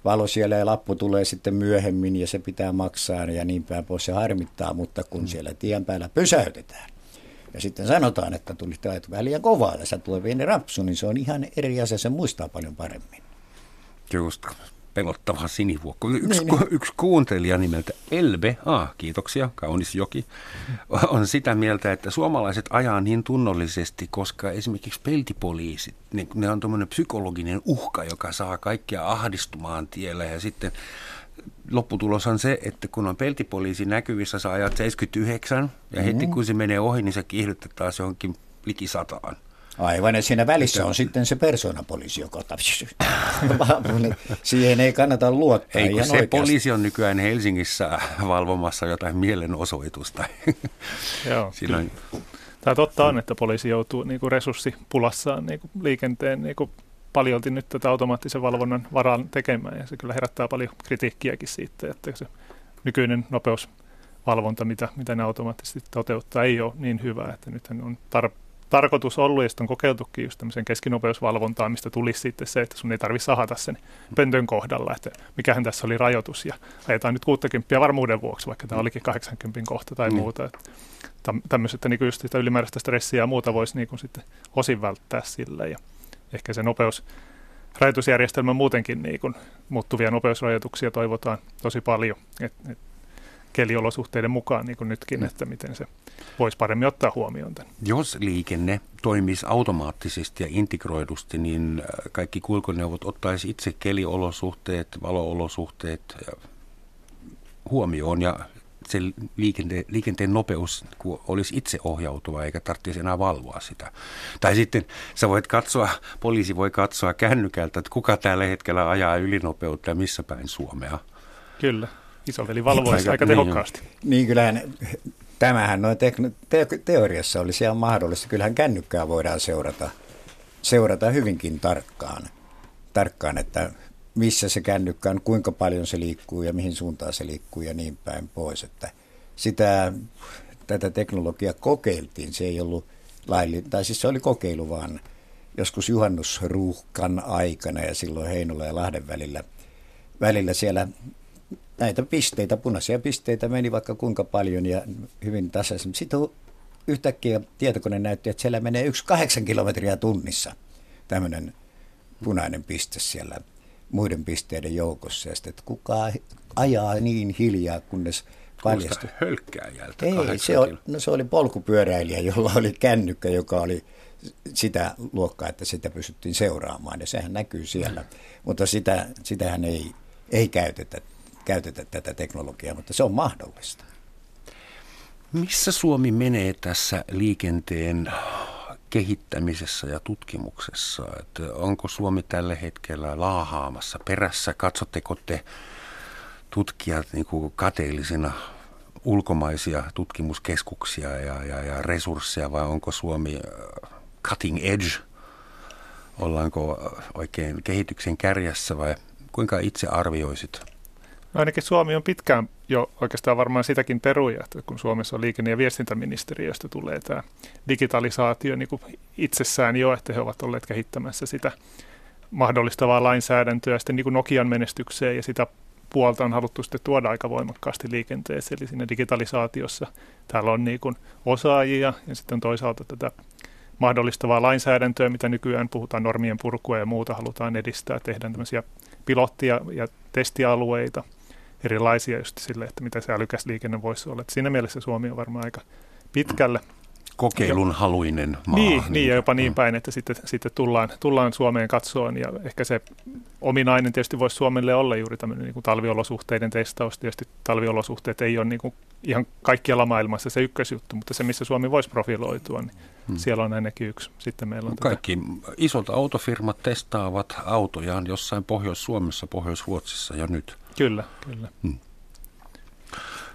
valo siellä ja lappu tulee sitten myöhemmin ja se pitää maksaa ja niin päin pois. Se harmittaa, mutta kun mm. siellä tien päällä pysäytetään ja sitten sanotaan, että tuli taito vähän liian kovaa ja sä tulee pieni rapsu, niin se on ihan eri asia, se muistaa paljon paremmin.
Just pelottava sinivuokko. Yksi, niin, niin. yksi kuuntelija nimeltä Elbe, ah, kiitoksia, kaunis joki, on sitä mieltä, että suomalaiset ajaa niin tunnollisesti, koska esimerkiksi peltipoliisit, niin ne on tuommoinen psykologinen uhka, joka saa kaikkia ahdistumaan tiellä ja sitten lopputulos on se, että kun on peltipoliisi näkyvissä, sä ajat 79 ja heti mm. kun se menee ohi, niin se kiihdyttää taas johonkin liki sataan.
Aivan, ja siinä välissä on sitten se persoonapoliisi, joka Siihen ei kannata luottaa.
Ei, kun se oikeasti. poliisi on nykyään Helsingissä valvomassa jotain mielenosoitusta.
Joo. Silloin... Tämä totta on, että poliisi joutuu niin kuin resurssipulassaan niin kuin liikenteen niin kuin paljolti nyt tätä automaattisen valvonnan varaan tekemään, ja se kyllä herättää paljon kritiikkiäkin siitä, että se nykyinen nopeusvalvonta, mitä, mitä ne automaattisesti toteuttaa, ei ole niin hyvä, että nythän on tar- tarkoitus ollut, ja sitten on kokeiltukin just tämmöisen keskinopeusvalvontaan, mistä tulisi sitten se, että sun ei tarvitse sahata sen pöntön kohdalla, että mikähän tässä oli rajoitus, ja ajetaan nyt 60 varmuuden vuoksi, vaikka tämä olikin 80 kohta tai mm. muuta. Että tämmöiset, että niin just sitä ylimääräistä stressiä ja muuta voisi niin sitten osin välttää sillä, ja ehkä se nopeus, rajoitusjärjestelmä muutenkin niin kuin muuttuvia nopeusrajoituksia toivotaan tosi paljon, että et keliolosuhteiden mukaan niin kuin nytkin, mm. että miten se voisi paremmin ottaa huomioon tämän.
Jos liikenne toimisi automaattisesti ja integroidusti, niin äh, kaikki kulkuneuvot ottaisi itse keliolosuhteet, valoolosuhteet huomioon ja se liikenteen, liikenteen nopeus olisi itse ohjautuva eikä tarvitsisi enää valvoa sitä. Tai sitten sä voit katsoa, poliisi voi katsoa kännykältä, että kuka tällä hetkellä ajaa ylinopeutta ja missä päin Suomea.
Kyllä, isoveli valvoisi aika niin, tehokkaasti.
Niin kyllähän tämähän noin tekno, te, teoriassa olisi ihan mahdollista. Kyllähän kännykkää voidaan seurata, seurata hyvinkin tarkkaan, tarkkaan, että missä se kännykkä on, kuinka paljon se liikkuu ja mihin suuntaan se liikkuu ja niin päin pois. Että sitä, tätä teknologiaa kokeiltiin, se ei ollut laillinen, tai siis se oli kokeilu vaan joskus juhannusruuhkan aikana ja silloin Heinola ja Lahden välillä, välillä siellä näitä pisteitä, punaisia pisteitä meni vaikka kuinka paljon ja hyvin tasaisesti. Sitten yhtäkkiä tietokone näytti, että siellä menee yksi kahdeksan kilometriä tunnissa tämmöinen punainen piste siellä muiden pisteiden joukossa. Ja sitten, että kuka ajaa niin hiljaa, kunnes paljastui.
hölkkääjältä
Ei, se, on, no se oli polkupyöräilijä, jolla oli kännykkä, joka oli sitä luokkaa, että sitä pystyttiin seuraamaan. Ja sehän näkyy siellä. Mm. Mutta sitä, sitähän ei, ei käytetä, käytetä tätä teknologiaa, mutta se on mahdollista.
Missä Suomi menee tässä liikenteen kehittämisessä ja tutkimuksessa? Että onko Suomi tällä hetkellä laahaamassa perässä? Katsotteko te tutkijat niin kuin kateellisina ulkomaisia tutkimuskeskuksia ja, ja, ja resursseja vai onko Suomi äh, cutting edge? Ollaanko oikein kehityksen kärjessä vai kuinka itse arvioisit
No ainakin Suomi on pitkään jo oikeastaan varmaan sitäkin peruja, että kun Suomessa on liikenne- ja viestintäministeriöstä tulee tämä digitalisaatio niin kuin itsessään jo, että he ovat olleet kehittämässä sitä mahdollistavaa lainsäädäntöä. Sitten niin kuin Nokian menestykseen ja sitä puolta on haluttu sitten tuoda aika voimakkaasti liikenteeseen, eli siinä digitalisaatiossa täällä on niin kuin osaajia ja sitten toisaalta tätä mahdollistavaa lainsäädäntöä, mitä nykyään puhutaan normien purkua ja muuta halutaan edistää, tehdään tämmöisiä pilottia ja testialueita – erilaisia just sille, että mitä se älykäs liikenne voisi olla. Et siinä mielessä Suomi on varmaan aika pitkälle.
Kokeilun haluinen maa.
Niin, niin, niin ja jopa niin mm. päin, että sitten, sitten tullaan, tullaan Suomeen katsoon ja ehkä se ominainen tietysti voisi Suomelle olla juuri tämmöinen niin kuin talviolosuhteiden testaus. Tietysti talviolosuhteet ei ole niin kuin ihan kaikkialla maailmassa se ykkösjuttu, mutta se missä Suomi voisi profiloitua, niin hmm. siellä on ainakin yksi. Sitten meillä on
Kaikki tätä. isot autofirmat testaavat autojaan jossain Pohjois-Suomessa, Pohjois-Ruotsissa ja nyt.
Kyllä, kyllä. Hmm.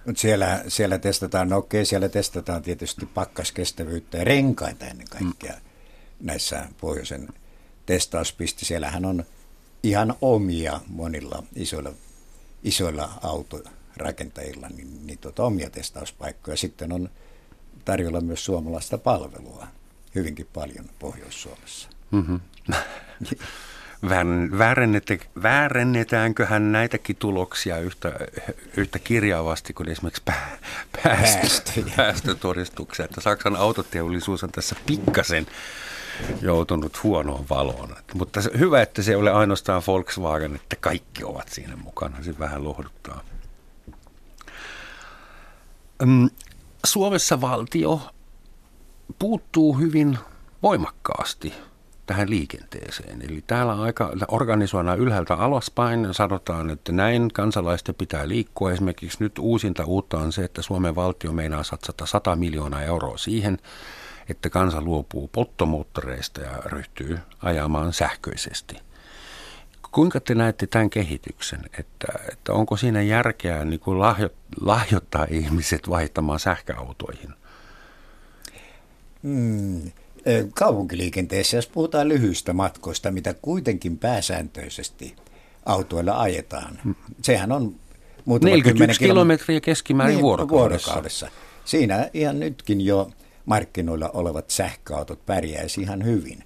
Mut siellä, siellä testataan, no okei, siellä testataan tietysti pakkaskestävyyttä ja renkaita ennen kaikkea hmm. näissä pohjoisen testauspiste. Siellähän on ihan omia monilla isoilla, isoilla autorakentajilla niin, niin tuota, omia testauspaikkoja. Sitten on tarjolla myös suomalaista palvelua hyvinkin paljon Pohjois-Suomessa. Mm-hmm.
Väärennetäänkö näitäkin tuloksia yhtä, yhtä kirjaavasti kuin esimerkiksi pää, päästö, päästötodistuksia? Että Saksan autoteollisuus on tässä pikkasen joutunut huonoon valoon. Mutta hyvä, että se ei ole ainoastaan Volkswagen, että kaikki ovat siinä mukana. Se vähän lohduttaa. Suomessa valtio puuttuu hyvin voimakkaasti tähän liikenteeseen. Eli täällä aika organisoidaan ylhäältä alaspäin. Sanotaan, että näin kansalaisten pitää liikkua. Esimerkiksi nyt uusinta uutta on se, että Suomen valtio meinaa satsata 100 miljoonaa euroa siihen, että kansa luopuu polttomoottoreista ja ryhtyy ajamaan sähköisesti. Kuinka te näette tämän kehityksen, että, että onko siinä järkeä niin kuin lahjo, lahjoittaa ihmiset vaihtamaan sähköautoihin?
Hmm. Kaupunkiliikenteessä, jos puhutaan lyhyistä matkoista, mitä kuitenkin pääsääntöisesti autoilla ajetaan, hmm. sehän on
muutama 41 kilometriä keskimäärin niin, vuorokaudessa. vuorokaudessa.
Siinä ihan nytkin jo markkinoilla olevat sähköautot pärjäisi ihan hyvin.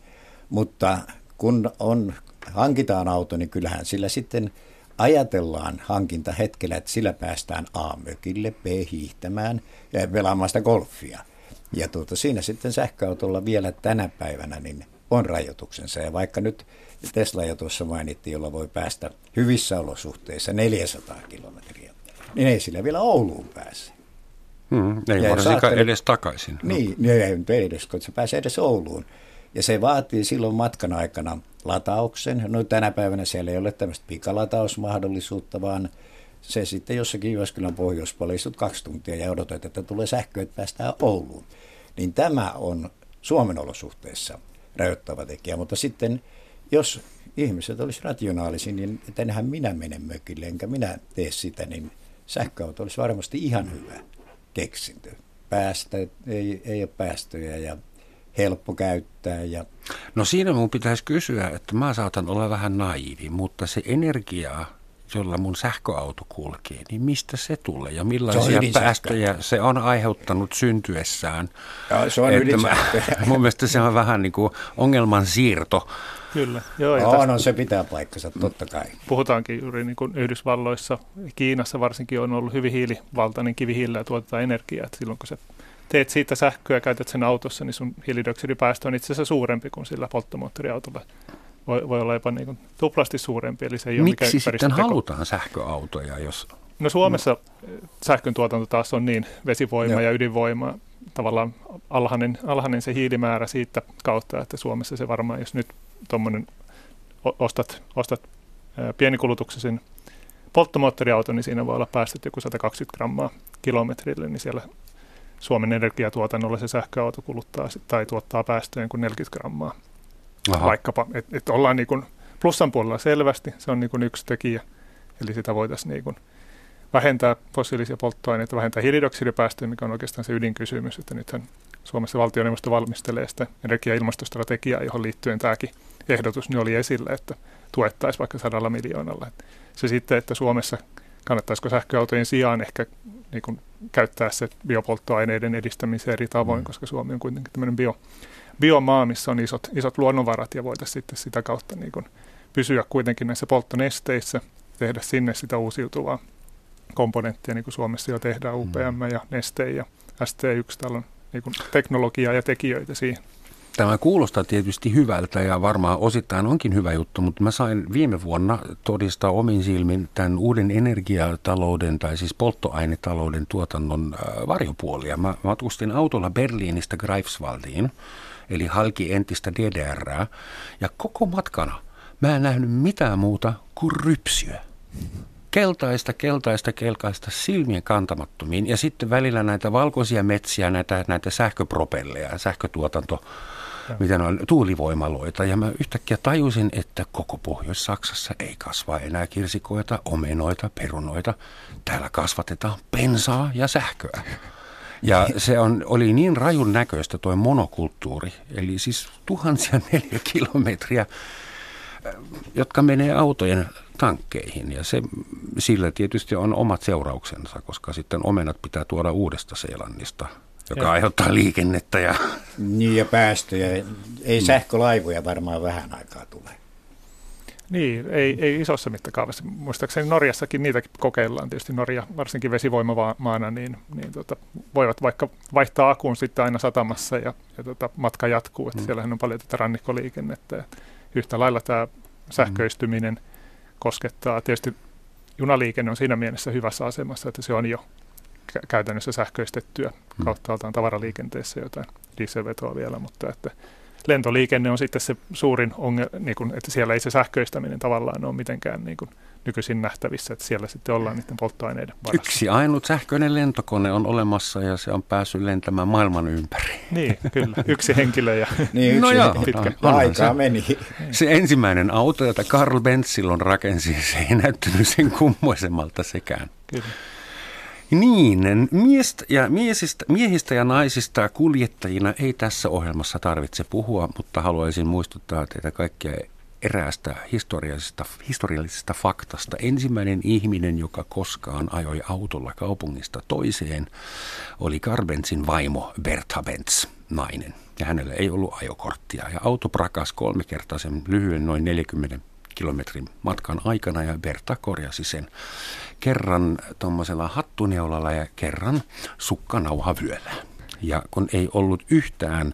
Mutta kun on, hankitaan auto, niin kyllähän sillä sitten ajatellaan hankinta hetkellä, että sillä päästään A-mökille, B hiihtämään ja pelaamaan sitä golfia. Ja tuota, siinä sitten sähköautolla vielä tänä päivänä niin on rajoituksensa. Ja vaikka nyt Tesla jo tuossa mainittiin, jolla voi päästä hyvissä olosuhteissa 400 kilometriä, niin ei sillä vielä Ouluun pääse.
Hmm, ei ja varsinkaan edes takaisin.
Niin, no. ei ei edes, kun se pääsee edes Ouluun. Ja se vaatii silloin matkan aikana latauksen. No tänä päivänä siellä ei ole tämmöistä pikalatausmahdollisuutta, vaan se sitten jossakin Jyväskylän pohjoispuolella istut kaksi tuntia ja odotat, että tulee sähkö, että päästään Ouluun. Niin tämä on Suomen olosuhteissa rajoittava tekijä, mutta sitten jos ihmiset olisi rationaalisia, niin enhän minä mene mökille, enkä minä tee sitä, niin sähköauto olisi varmasti ihan hyvä keksintö. Päästä, ei, ei ole päästöjä ja helppo käyttää. Ja...
No siinä mun pitäisi kysyä, että mä saatan olla vähän naivi, mutta se energia, jolla mun sähköauto kulkee, niin mistä se tulee ja millaisia se päästöjä se on aiheuttanut syntyessään?
Ja, se on mä,
Mun mielestä se on vähän niin kuin ongelman siirto.
Kyllä.
Joo, no, tästä, no, se pitää paikkansa, totta kai.
Puhutaankin juuri niin kuin Yhdysvalloissa, Kiinassa varsinkin on ollut hyvin hiilivaltainen kivihiilillä tuotetaan energiaa. Että silloin kun sä teet siitä sähköä ja käytät sen autossa, niin sun hiilidioksidipäästö on itse asiassa suurempi kuin sillä polttomoottoriautolla voi, voi olla jopa niin kuin tuplasti suurempi. Eli se ei
Miksi sitten halutaan sähköautoja, jos...
No Suomessa sähkön tuotanto taas on niin vesivoima Joo. ja ydinvoima, tavallaan alhainen, alhainen se hiilimäärä siitä kautta, että Suomessa se varmaan, jos nyt tuommoinen ostat, ostat pienikulutuksisen polttomoottoriauto, niin siinä voi olla päästöt joku 120 grammaa kilometrille, niin siellä Suomen energiatuotannolla se sähköauto kuluttaa tai tuottaa päästöjä kuin 40 grammaa Aha. vaikkapa. Että et ollaan niin kuin plussan puolella selvästi, se on niin kuin yksi tekijä. Eli sitä voitaisiin niin kuin vähentää fossiilisia polttoaineita, vähentää hiilidioksidipäästöjä, mikä on oikeastaan se ydinkysymys. Että nythän Suomessa valtioneuvosto valmistelee sitä energia- ja ilmastostrategiaa, johon liittyen tämäkin ehdotus niin oli esillä, että tuettaisiin vaikka sadalla miljoonalla. Se sitten, että Suomessa kannattaisiko sähköautojen sijaan ehkä niin kuin käyttää se biopolttoaineiden edistämiseen eri tavoin, mm. koska Suomi on kuitenkin tämmöinen bio, biomaa, missä on isot, isot luonnonvarat ja voitaisiin sitten sitä kautta niin kuin pysyä kuitenkin näissä polttonesteissä, tehdä sinne sitä uusiutuvaa komponenttia, niin kuin Suomessa jo tehdään UPM mm. ja Neste ja ST1, täällä on niin kuin teknologiaa ja tekijöitä siihen.
Tämä kuulostaa tietysti hyvältä ja varmaan osittain onkin hyvä juttu, mutta mä sain viime vuonna todistaa omin silmin tämän uuden energiatalouden tai siis polttoainetalouden tuotannon äh, varjopuolia. Mä matkustin autolla Berliinistä Greifswaldiin eli halki entistä DDR. Ja koko matkana mä en nähnyt mitään muuta kuin rypsyä. Keltaista, keltaista, kelkaista silmien kantamattomiin ja sitten välillä näitä valkoisia metsiä, näitä, näitä sähköpropelleja, sähkötuotanto, ja. miten on tuulivoimaloita. Ja mä yhtäkkiä tajusin, että koko Pohjois-Saksassa ei kasva enää kirsikoita, omenoita, perunoita. Täällä kasvatetaan pensaa ja sähköä. Ja se on, oli niin rajun näköistä tuo monokulttuuri, eli siis tuhansia neljä kilometriä, jotka menee autojen tankkeihin. Ja se, sillä tietysti on omat seurauksensa, koska sitten omenat pitää tuoda uudesta Seelannista, joka ja. aiheuttaa liikennettä. Ja...
Niin ja päästöjä. Ei sähkölaivoja varmaan vähän aikaa tule.
Niin, ei, ei isossa mittakaavassa. Muistaakseni Norjassakin niitäkin kokeillaan. Tietysti Norja, varsinkin vesivoimamaana, niin, niin tota, voivat vaikka vaihtaa akun sitten aina satamassa ja, ja tota, matka jatkuu. Että mm. Siellähän on paljon tätä rannikkoliikennettä. Yhtä lailla tämä sähköistyminen mm. koskettaa. Tietysti junaliikenne on siinä mielessä hyvässä asemassa, että se on jo käytännössä sähköistettyä mm. kauttaaltaan tavaraliikenteessä jotain dieselvetoa vielä, mutta että lentoliikenne on sitten se suurin ongelma, niin kuin, että siellä ei se sähköistäminen tavallaan ole mitenkään niin kuin, nykyisin nähtävissä, että siellä sitten ollaan niiden polttoaineiden varassa.
Yksi ainut sähköinen lentokone on olemassa ja se on päässyt lentämään maailman ympäri.
Niin, kyllä. Yksi henkilö ja
niin, yksi
no joo,
pitkä. No, aikaa meni.
Se ensimmäinen auto, jota Carl Benz silloin rakensi, se ei näyttänyt sen kummoisemmalta sekään.
Kyllä.
Niin, miestä ja, miesistä, miehistä ja naisista kuljettajina ei tässä ohjelmassa tarvitse puhua, mutta haluaisin muistuttaa teitä kaikkia eräästä historiallisesta, historiallisesta faktasta. Ensimmäinen ihminen, joka koskaan ajoi autolla kaupungista toiseen, oli Garbenzin vaimo Bertha Benz, nainen. Ja hänellä ei ollut ajokorttia. Ja auto prakas kolme kertaa lyhyen noin 40 kilometrin matkan aikana ja Berta korjasi sen kerran tuommoisella hattuneulalla ja kerran sukkanauhavyöllä. Ja kun ei ollut yhtään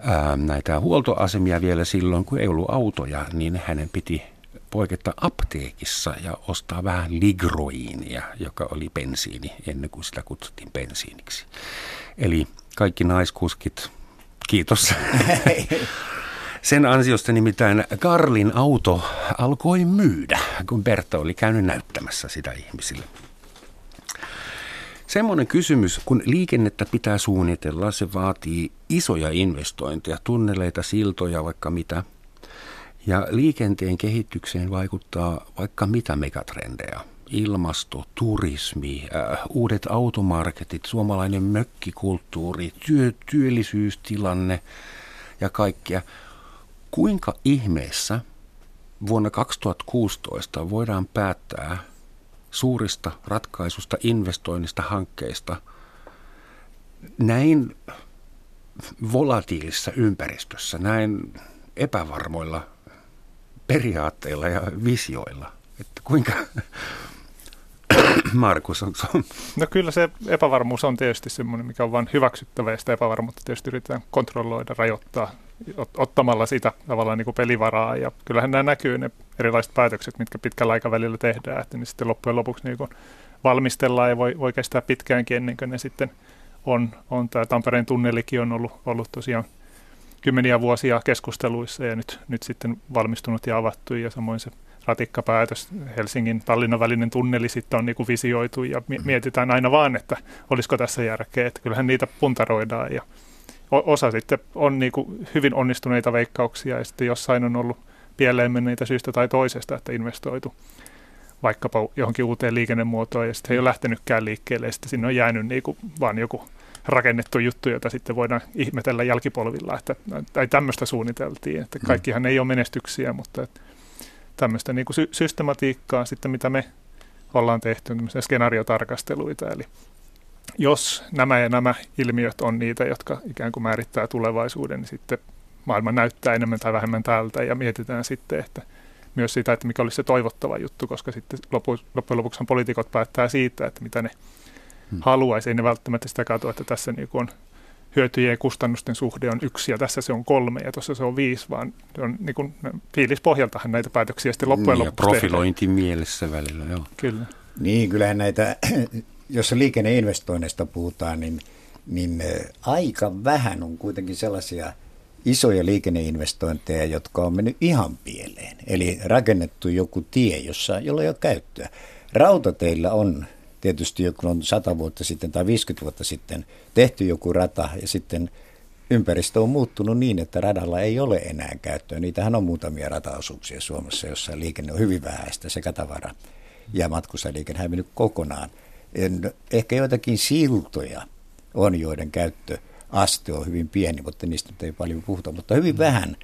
ää, näitä huoltoasemia vielä silloin, kun ei ollut autoja, niin hänen piti poiketta apteekissa ja ostaa vähän ligroiinia, joka oli bensiini ennen kuin sitä kutsuttiin bensiiniksi. Eli kaikki naiskuskit, kiitos. Sen ansiosta nimittäin Karlin auto alkoi myydä, kun Berta oli käynyt näyttämässä sitä ihmisille. Semmoinen kysymys, kun liikennettä pitää suunnitella, se vaatii isoja investointeja, tunneleita, siltoja, vaikka mitä. Ja liikenteen kehitykseen vaikuttaa vaikka mitä megatrendejä. Ilmasto, turismi, äh, uudet automarketit, suomalainen mökkikulttuuri, työ, työllisyystilanne ja kaikkea – Kuinka ihmeessä vuonna 2016 voidaan päättää suurista ratkaisusta, investoinnista, hankkeista näin volatiilisessa ympäristössä, näin epävarmoilla periaatteilla ja visioilla? Että kuinka, Markus, on
No kyllä se epävarmuus on tietysti semmoinen, mikä on vain hyväksyttävä ja sitä epävarmuutta tietysti yritetään kontrolloida, rajoittaa ottamalla sitä tavallaan niin kuin pelivaraa. Ja kyllähän nämä näkyy ne erilaiset päätökset, mitkä pitkällä aikavälillä tehdään, että ne sitten loppujen lopuksi niin kuin valmistellaan ja voi, voi kestää pitkäänkin ennen kuin ne sitten on. on tämä Tampereen tunnelikin on ollut, ollut tosiaan kymmeniä vuosia keskusteluissa ja nyt, nyt sitten valmistunut ja avattu ja samoin se ratikkapäätös, Helsingin Tallinnan välinen tunneli sitten on niin kuin visioitu ja mietitään aina vaan, että olisiko tässä järkeä, että kyllähän niitä puntaroidaan ja osa sitten on niin kuin hyvin onnistuneita veikkauksia ja sitten jossain on ollut pieleen menneitä syystä tai toisesta, että investoitu vaikkapa johonkin uuteen liikennemuotoon ja sitten ei ole lähtenytkään liikkeelle ja sitten sinne on jäänyt niin kuin vaan joku rakennettu juttu, jota sitten voidaan ihmetellä jälkipolvilla, että tai tämmöistä suunniteltiin, että mm. kaikkihan ei ole menestyksiä, mutta että tämmöistä niin kuin sy- systematiikkaa sitten, mitä me ollaan tehty, tämmöisiä skenaariotarkasteluita, eli jos nämä ja nämä ilmiöt on niitä, jotka ikään kuin määrittää tulevaisuuden, niin sitten maailma näyttää enemmän tai vähemmän tältä ja mietitään sitten, että myös sitä, että mikä olisi se toivottava juttu, koska sitten loppujen lopuksi poliitikot päättää siitä, että mitä ne hmm. haluaisi. Ei ne välttämättä sitä katsoa, että tässä niin on hyötyjen ja kustannusten suhde on yksi ja tässä se on kolme ja tuossa se on viisi, vaan se on niin kuin, fiilispohjaltahan näitä päätöksiä sitten loppujen niin, lopuksi
profilointi tehdään. mielessä välillä, joo.
Kyllä.
Niin, kyllähän näitä jos liikenneinvestoinneista puhutaan, niin, niin aika vähän on kuitenkin sellaisia isoja liikenneinvestointeja, jotka on mennyt ihan pieleen. Eli rakennettu joku tie, jossa, jolla ei ole käyttöä. Rautateillä on tietysti joku on 100 vuotta sitten tai 50 vuotta sitten tehty joku rata ja sitten ympäristö on muuttunut niin, että radalla ei ole enää käyttöä. Niitähän on muutamia rataosuuksia Suomessa, jossa liikenne on hyvin vähäistä sekä tavara ja matkustajaliikenne hävinnyt kokonaan – en, ehkä joitakin siltoja on, joiden käyttöaste on hyvin pieni, mutta niistä nyt ei paljon puhuta, mutta hyvin mm. vähän,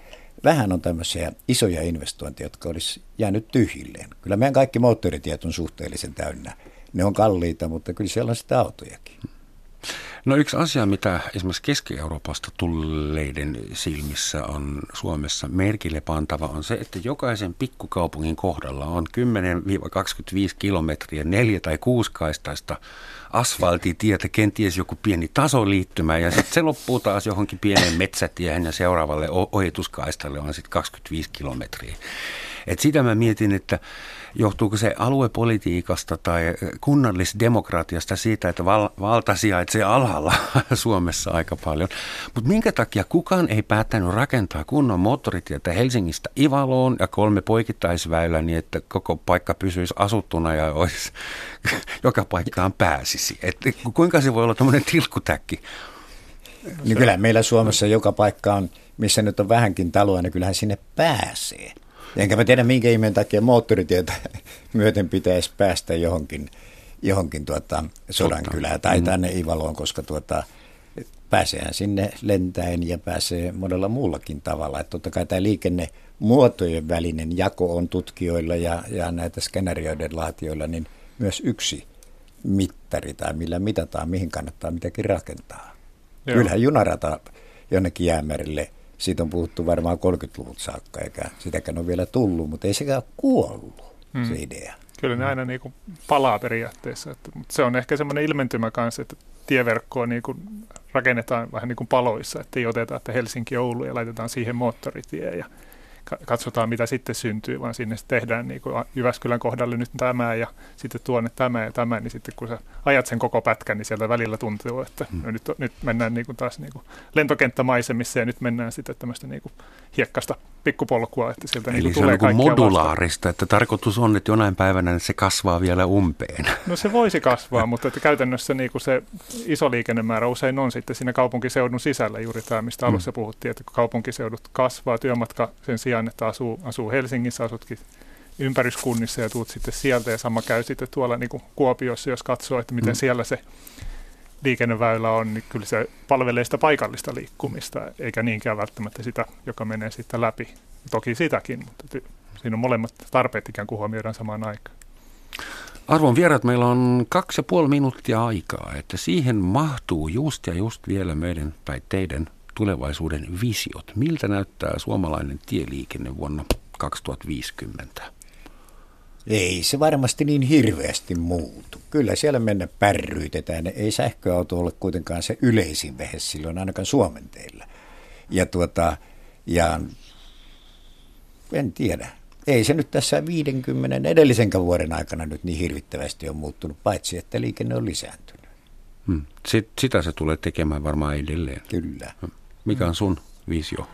vähän on tämmöisiä isoja investointeja, jotka olisi jäänyt tyhjilleen. Kyllä meidän kaikki moottoritiet on suhteellisen täynnä. Ne on kalliita, mutta kyllä siellä on sitä autojakin.
No yksi asia, mitä esimerkiksi Keski-Euroopasta tulleiden silmissä on Suomessa merkille pantava, on se, että jokaisen pikkukaupungin kohdalla on 10-25 kilometriä neljä- tai kuusikaistaista asfaltitietä, kenties joku pieni tasoliittymä ja sitten se loppuu taas johonkin pieneen metsätiehen ja seuraavalle ohituskaistalle on sitten 25 kilometriä. Et sitä mä mietin, että johtuuko se aluepolitiikasta tai kunnallisdemokratiasta siitä, että val- valta sijaitsee alhaalla Suomessa aika paljon. Mutta minkä takia kukaan ei päättänyt rakentaa kunnon moottoritietä Helsingistä Ivaloon ja kolme poikittaisväylä niin, että koko paikka pysyisi asuttuna ja olisi, joka paikkaan pääsisi. Et kuinka se voi olla tämmöinen tilkkutäkki?
Niin kyllä meillä Suomessa joka paikka on, missä nyt on vähänkin taloa, niin kyllähän sinne pääsee. Enkä mä tiedä, minkä ihmeen takia moottoritietä myöten pitäisi päästä johonkin, johonkin tuota Sodankylään tai mm. tänne Ivaloon, koska tuota, pääseehän sinne lentäen ja pääsee monella muullakin tavalla. Että totta kai tämä liikennemuotojen välinen jako on tutkijoilla ja, ja näitä skenaarioiden laatioilla niin myös yksi mittari tai millä mitataan, mihin kannattaa mitäkin rakentaa. Joo. Kyllähän junarata jonnekin jäämerille – siitä on puhuttu varmaan 30-luvut saakka, eikä sitäkään ole vielä tullut, mutta ei sekään kuollut hmm. se idea.
Kyllä ne aina niin kuin palaa periaatteessa, että, mutta se on ehkä semmoinen ilmentymä kanssa, että tieverkkoa niin kuin rakennetaan vähän niin kuin paloissa, että ei oteta, että Helsinki-Oulu ja laitetaan siihen moottoritie ja katsotaan mitä sitten syntyy, vaan sinne tehdään niin kuin Jyväskylän kohdalle nyt tämä ja sitten tuonne tämä ja tämä, niin sitten kun sä ajat sen koko pätkän, niin sieltä välillä tuntuu, että no nyt, nyt mennään niin kuin taas niin kuin lentokenttämaisemissa ja nyt mennään sitten tämmöistä niin kuin hiekkasta pikkupolkua, että sieltä
Eli
niin
se
tulee
on niin modulaarista, vasta. että tarkoitus on, että jonain päivänä se kasvaa vielä umpeen.
No se voisi kasvaa, mutta että käytännössä niin kuin se iso liikennemäärä usein on sitten siinä kaupunkiseudun sisällä juuri tämä, mistä hmm. alussa puhuttiin, että kun kaupunkiseudut kasvaa, työmatka sen sijaan, että asuu, asuu Helsingissä, asutkin ympäryskunnissa ja tuut sitten sieltä ja sama käy sitten tuolla niin kuin Kuopiossa, jos katsoo, että miten hmm. siellä se liikenneväylä on, niin kyllä se palvelee sitä paikallista liikkumista, eikä niinkään välttämättä sitä, joka menee sitten läpi. Toki sitäkin, mutta siinä on molemmat tarpeet ikään kuin huomioidaan samaan aikaan.
Arvon vierat, meillä on kaksi ja puoli minuuttia aikaa, että siihen mahtuu just ja just vielä meidän tai teidän tulevaisuuden visiot. Miltä näyttää suomalainen tieliikenne vuonna 2050?
Ei se varmasti niin hirveästi muutu. Kyllä siellä mennä pärryytetään. Ei sähköauto ole kuitenkaan se yleisin vehe silloin ainakaan Suomen teillä. Ja, tuota, ja en tiedä. Ei se nyt tässä 50 edellisen vuoden aikana nyt niin hirvittävästi on muuttunut, paitsi että liikenne on lisääntynyt.
Hmm. Sitä se tulee tekemään varmaan edelleen.
Kyllä.
Mikä on sun visio?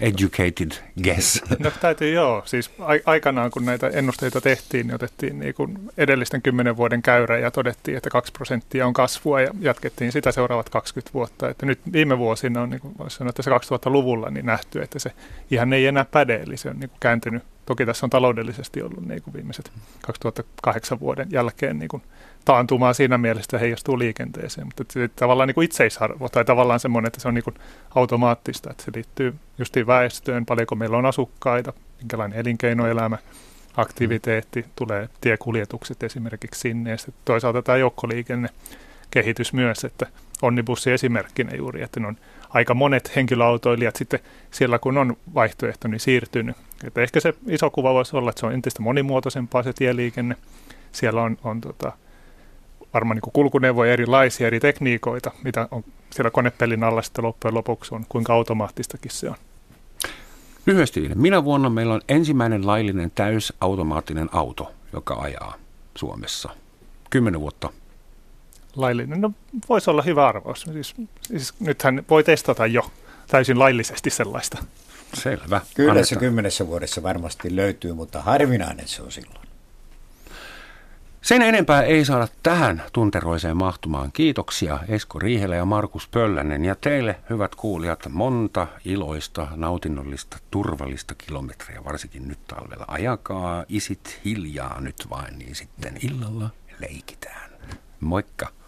Educated guess.
No täytyy joo. Siis aikanaan kun näitä ennusteita tehtiin, niin otettiin niin kuin edellisten kymmenen vuoden käyrä ja todettiin, että 2 prosenttia on kasvua ja jatkettiin sitä seuraavat 20 vuotta. Että nyt viime vuosina on, niin kuin voisi sanoa, että se 2000-luvulla niin nähty, että se ihan ei enää päde, eli se on niin kuin kääntynyt. Toki tässä on taloudellisesti ollut niin kuin viimeiset 2008 vuoden jälkeen niin kuin taantumaa siinä mielessä heijastuu liikenteeseen, mutta se tavallaan niin kuin itseisarvo tai tavallaan semmoinen, että se on niin kuin automaattista, että se liittyy justiin väestöön, paljonko meillä on asukkaita, minkälainen elinkeinoelämä, aktiviteetti, tulee tiekuljetukset esimerkiksi sinne ja sitten toisaalta tämä joukkoliikenne kehitys myös, että onnibussi esimerkkinä juuri, että on aika monet henkilöautoilijat sitten siellä kun on vaihtoehto, niin siirtynyt. Että ehkä se iso kuva voisi olla, että se on entistä monimuotoisempaa se tieliikenne. Siellä on, on tota, varmaan niin kulkuneuvoja erilaisia, eri tekniikoita, mitä on siellä konepellin alla sitten loppujen lopuksi on, kuinka automaattistakin se on.
Lyhyesti, minä vuonna meillä on ensimmäinen laillinen täysautomaattinen auto, joka ajaa Suomessa. Kymmenen vuotta.
Laillinen, no voisi olla hyvä arvaus. Siis, siis nythän voi testata jo täysin laillisesti sellaista.
Selvä.
Kyllä Annetaan. se kymmenessä vuodessa varmasti löytyy, mutta harvinainen se on silloin.
Sen enempää ei saada tähän tunteroiseen mahtumaan. Kiitoksia Esko Riihelä ja Markus Pöllänen ja teille hyvät kuulijat monta iloista, nautinnollista, turvallista kilometriä, varsinkin nyt talvella. Ajakaa isit hiljaa nyt vain, niin sitten illalla leikitään. Moikka!